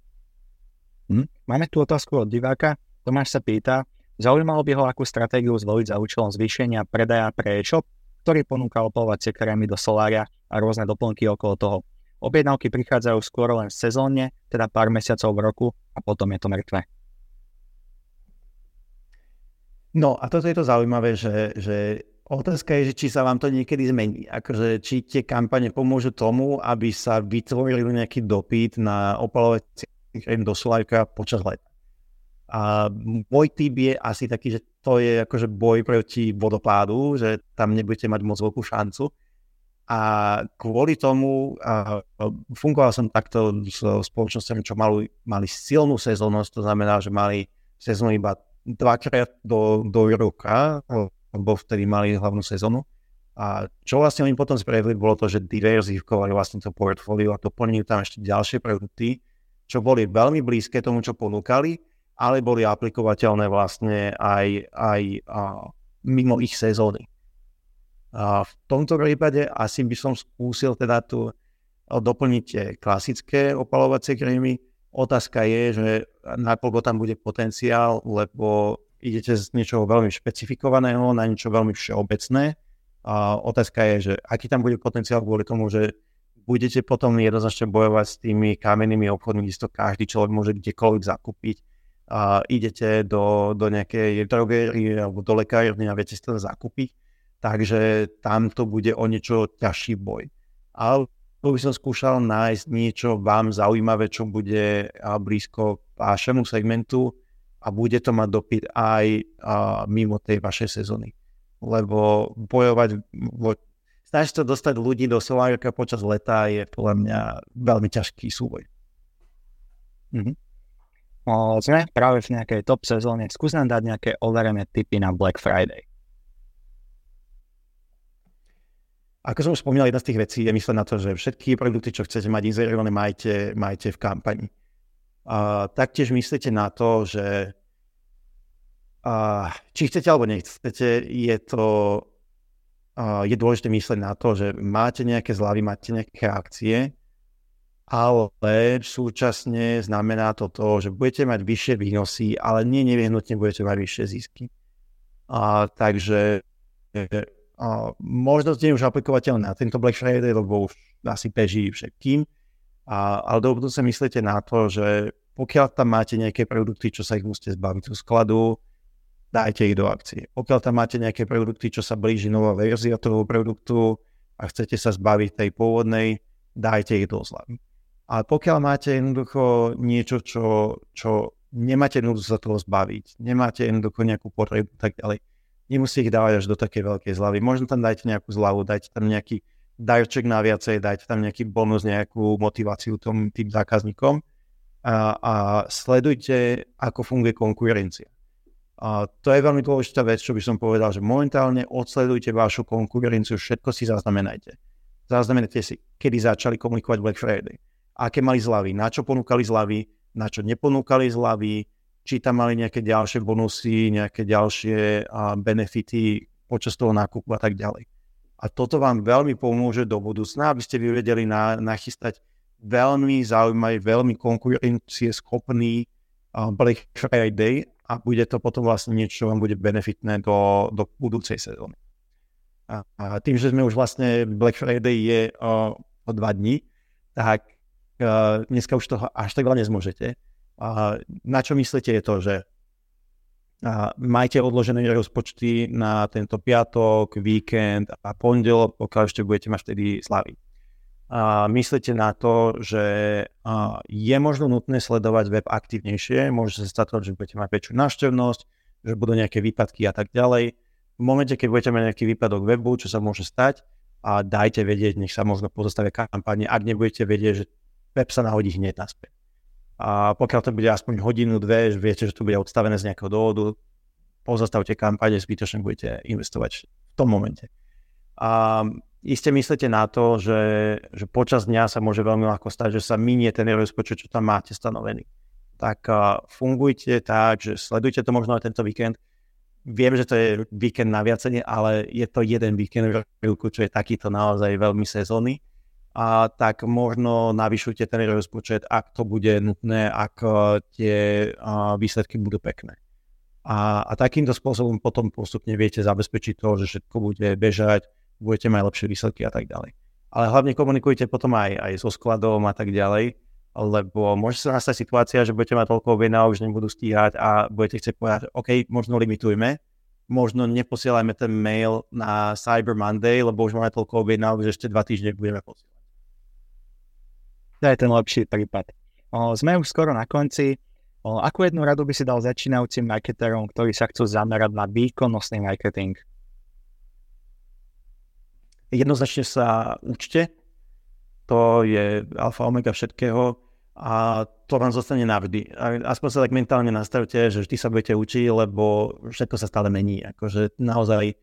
Hm? Máme tu otázku od diváka. Tomáš sa pýta, zaujímalo by ho, akú stratégiu zvoliť za účelom zvýšenia predaja pre e-shop, ktorý ponúka opalovacie krémy do solária a rôzne doplnky okolo toho. Objednávky prichádzajú skôr len sezónne, teda pár mesiacov v roku a potom je to mŕtve. No a toto je to zaujímavé, že, že otázka je, že či sa vám to niekedy zmení. Akože, či tie kampane pomôžu tomu, aby sa vytvoril nejaký dopyt na opalovací krém do solárka počas leta. A môj typ je asi taký, že to je akože boj proti vodopádu, že tam nebudete mať moc veľkú šancu. A kvôli tomu a fungoval som takto s spoločnosťami, čo mali, mali silnú sezónnosť, to znamená, že mali sezónu iba dvakrát do, do roka, lebo vtedy mali hlavnú sezónu. A čo vlastne oni potom spravili, bolo to, že diverzifikovali vlastne to portfólio a doplnili tam ešte ďalšie produkty, čo boli veľmi blízke tomu, čo ponúkali, ale boli aplikovateľné vlastne aj, aj a, mimo ich sezóny. V tomto prípade asi by som skúsil teda tu doplniť tie klasické opalovacie krémy, Otázka je, že nakoľko tam bude potenciál, lebo idete z niečoho veľmi špecifikovaného na niečo veľmi všeobecné. A otázka je, že aký tam bude potenciál kvôli tomu, že budete potom jednoznačne bojovať s tými kamennými obchodmi, kde to každý človek môže kdekoľvek zakúpiť. A idete do, do nejakej drogérie alebo do lekárny a viete si to zakúpiť. Takže tam to bude o niečo ťažší boj. Ale by som skúšal nájsť niečo vám zaujímavé, čo bude blízko vašemu segmentu a bude to mať dopyt aj mimo tej vašej sezóny. Lebo bojovať, snažiť sa dostať ľudí do solárika počas leta je podľa mňa veľmi ťažký súboj. Mm-hmm. O, sme práve v nejakej top sezóne. Skús nám dať nejaké overené tipy na Black Friday. Ako som už spomínal, jedna z tých vecí je mysleť na to, že všetky produkty, čo chcete mať inzerované, majte, majte v kampani. A taktiež myslíte na to, že a, či chcete alebo nechcete, je to a, je dôležité myslieť na to, že máte nejaké zľavy, máte nejaké akcie, ale súčasne znamená to to, že budete mať vyššie výnosy, ale nie nevyhnutne budete mať vyššie zisky. A, takže možno nie je už aplikovateľné na tento Black Friday, lebo už asi beží všetkým. A, ale do sa myslíte na to, že pokiaľ tam máte nejaké produkty, čo sa ich musíte zbaviť zo skladu, dajte ich do akcie. Pokiaľ tam máte nejaké produkty, čo sa blíži nová verzia toho produktu a chcete sa zbaviť tej pôvodnej, dajte ich do zľavy. A pokiaľ máte jednoducho niečo, čo, čo nemáte núdzu sa toho zbaviť, nemáte jednoducho nejakú potrebu tak ďalej, nemusí ich dávať až do také veľkej zľavy. Možno tam dajte nejakú zľavu, dajte tam nejaký darček na viacej, dajte tam nejaký bonus, nejakú motiváciu tom, tým zákazníkom a, a sledujte, ako funguje konkurencia. A to je veľmi dôležitá vec, čo by som povedal, že momentálne odsledujte vašu konkurenciu, všetko si zaznamenajte. Zaznamenajte si, kedy začali komunikovať Black Friday, aké mali zľavy, na čo ponúkali zľavy, na čo neponúkali zľavy, či tam mali nejaké ďalšie bonusy, nejaké ďalšie benefity počas toho nákupu a tak ďalej. A toto vám veľmi pomôže do budúcna, aby ste vy vedeli na, nachystať veľmi zaujímavý, veľmi konkurencieschopný Black Friday a bude to potom vlastne niečo, čo vám bude benefitné do, do budúcej sezóny. A, a tým, že sme už vlastne Black Friday je o, o dva dní, tak uh, dneska už toho až tak veľa nezmôžete. Na čo myslíte je to, že majte odložené rozpočty na tento piatok, víkend a pondelok, pokiaľ ešte budete mať vtedy slavy a myslíte na to, že je možno nutné sledovať web aktívnejšie, môže sa stať že budete mať väčšiu návštevnosť, že budú nejaké výpadky a tak ďalej. V momente, keď budete mať nejaký výpadok webu, čo sa môže stať, a dajte vedieť, nech sa možno pozastavia kampane, ak nebudete vedieť, že web sa nahodí hneď naspäť. A pokiaľ to bude aspoň hodinu, dve, že viete, že to bude odstavené z nejakého dôvodu, pozastavte kampane, zbytočne budete investovať v tom momente. A iste myslíte na to, že, že počas dňa sa môže veľmi ľahko stať, že sa minie ten rozpočet, čo tam máte stanovený. Tak uh, fungujte tak, že sledujte to možno aj tento víkend. Viem, že to je víkend na viacenie, ale je to jeden víkend v roku, čo je takýto naozaj veľmi sezónny. A tak možno navyšujte ten rozpočet, ak to bude nutné, ak uh, tie uh, výsledky budú pekné. A, a takýmto spôsobom potom postupne viete zabezpečiť to, že všetko bude bežať, budete mať lepšie výsledky a tak ďalej. Ale hlavne komunikujte potom aj, aj so skladom a tak ďalej, lebo môže sa nastať situácia, že budete mať toľko objednávok, že nebudú stíhať a budete chcieť povedať, OK, možno limitujme, možno neposielajme ten mail na Cyber Monday, lebo už máme toľko objednávok, že ešte dva týždne budeme posielať. To je ten lepší prípad. Sme už skoro na konci. O, akú jednu radu by si dal začínajúcim marketerom, ktorí sa chcú zamerať na výkonnostný marketing? jednoznačne sa učte, to je alfa omega všetkého a to vám zostane navždy. Aspoň sa tak mentálne nastavte, že vždy sa budete učiť, lebo všetko sa stále mení. Akože naozaj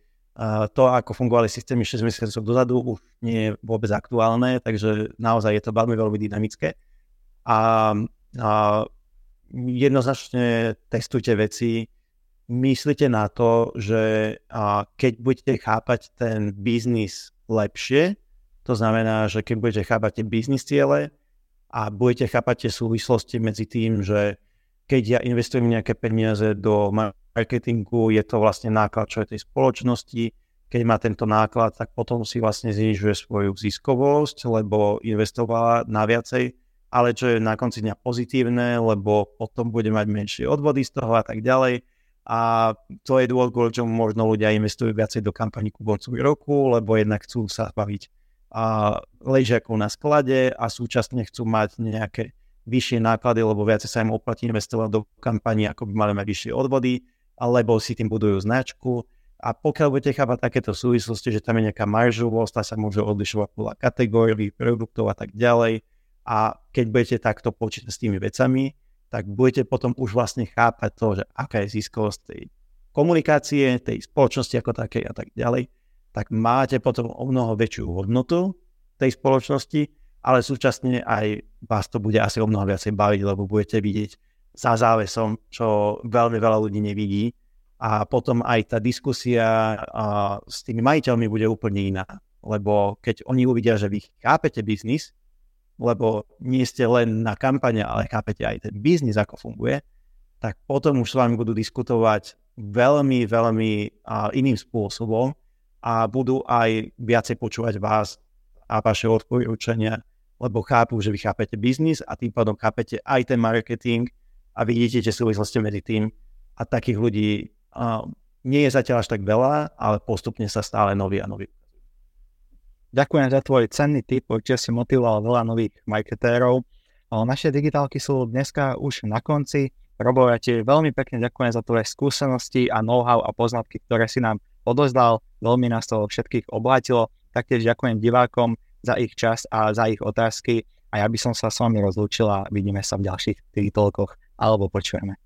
to, ako fungovali systémy 6 mesiacov dozadu, už nie je vôbec aktuálne, takže naozaj je to veľmi, veľmi dynamické. A, a jednoznačne testujte veci, myslíte na to, že a, keď budete chápať ten biznis lepšie. To znamená, že keď budete chápať tie biznis ciele a budete chápať tie súvislosti medzi tým, že keď ja investujem nejaké peniaze do marketingu, je to vlastne náklad, čo je tej spoločnosti. Keď má tento náklad, tak potom si vlastne znižuje svoju ziskovosť, lebo investovala na viacej, ale čo je na konci dňa pozitívne, lebo potom bude mať menšie odvody z toho a tak ďalej. A to je dôvod, kvôli čomu možno ľudia investujú viacej do kampaní ku koncu roku, lebo jednak chcú sa baviť a ležiakov na sklade a súčasne chcú mať nejaké vyššie náklady, lebo viacej sa im oplatí investovať do kampaní, ako by mali mať vyššie odvody, alebo si tým budujú značku. A pokiaľ budete chápať takéto súvislosti, že tam je nejaká maržovosť, tá sa môže odlišovať podľa kategórií, produktov a tak ďalej. A keď budete takto počítať s tými vecami, tak budete potom už vlastne chápať to, že aká je ziskovosť tej komunikácie, tej spoločnosti ako takej a tak ďalej, tak máte potom o mnoho väčšiu hodnotu tej spoločnosti, ale súčasne aj vás to bude asi o mnoho viacej baviť, lebo budete vidieť za závesom, čo veľmi veľa ľudí nevidí. A potom aj tá diskusia a, s tými majiteľmi bude úplne iná, lebo keď oni uvidia, že vy chápete biznis, lebo nie ste len na kampane, ale chápete aj ten biznis, ako funguje, tak potom už s vami budú diskutovať veľmi, veľmi uh, iným spôsobom a budú aj viacej počúvať vás a vaše odporúčania, lebo chápu, že vy chápete biznis a tým pádom chápete aj ten marketing a vidíte tie súvislosti medzi tým a takých ľudí uh, nie je zatiaľ až tak veľa, ale postupne sa stále noví a noví Ďakujem za tvoj cenný tip, určite si motivoval veľa nových marketérov. Naše digitálky sú dneska už na konci. Robo, ja ti veľmi pekne ďakujem za tvoje skúsenosti a know-how a poznatky, ktoré si nám odozdal. Veľmi nás to všetkých obohatilo. Taktiež ďakujem divákom za ich čas a za ich otázky. A ja by som sa s vami rozlúčila. Vidíme sa v ďalších digitálkoch alebo počujeme.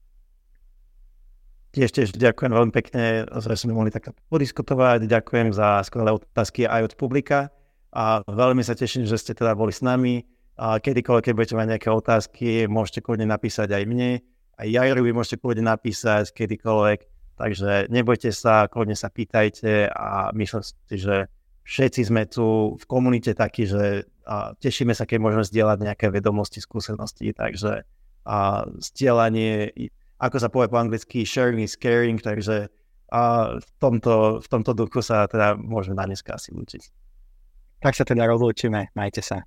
Tiež, tiež ďakujem veľmi pekne, že sme mohli takto podiskutovať. Ďakujem za skvelé otázky aj od publika a veľmi sa teším, že ste teda boli s nami. A kedykoľvek, keď budete mať nejaké otázky, môžete kľudne napísať aj mne. Aj Jairovi môžete kľudne napísať kedykoľvek. Takže nebojte sa, kľudne sa pýtajte a myslím si, že všetci sme tu v komunite takí, že tešíme sa, keď môžeme zdieľať nejaké vedomosti, skúsenosti, takže a stielanie, ako sa povie po anglicky, sharing is caring, takže a v, tomto, v tomto duchu sa teda môžeme na dneska asi učiť. Tak sa teda rozlúčime, majte sa.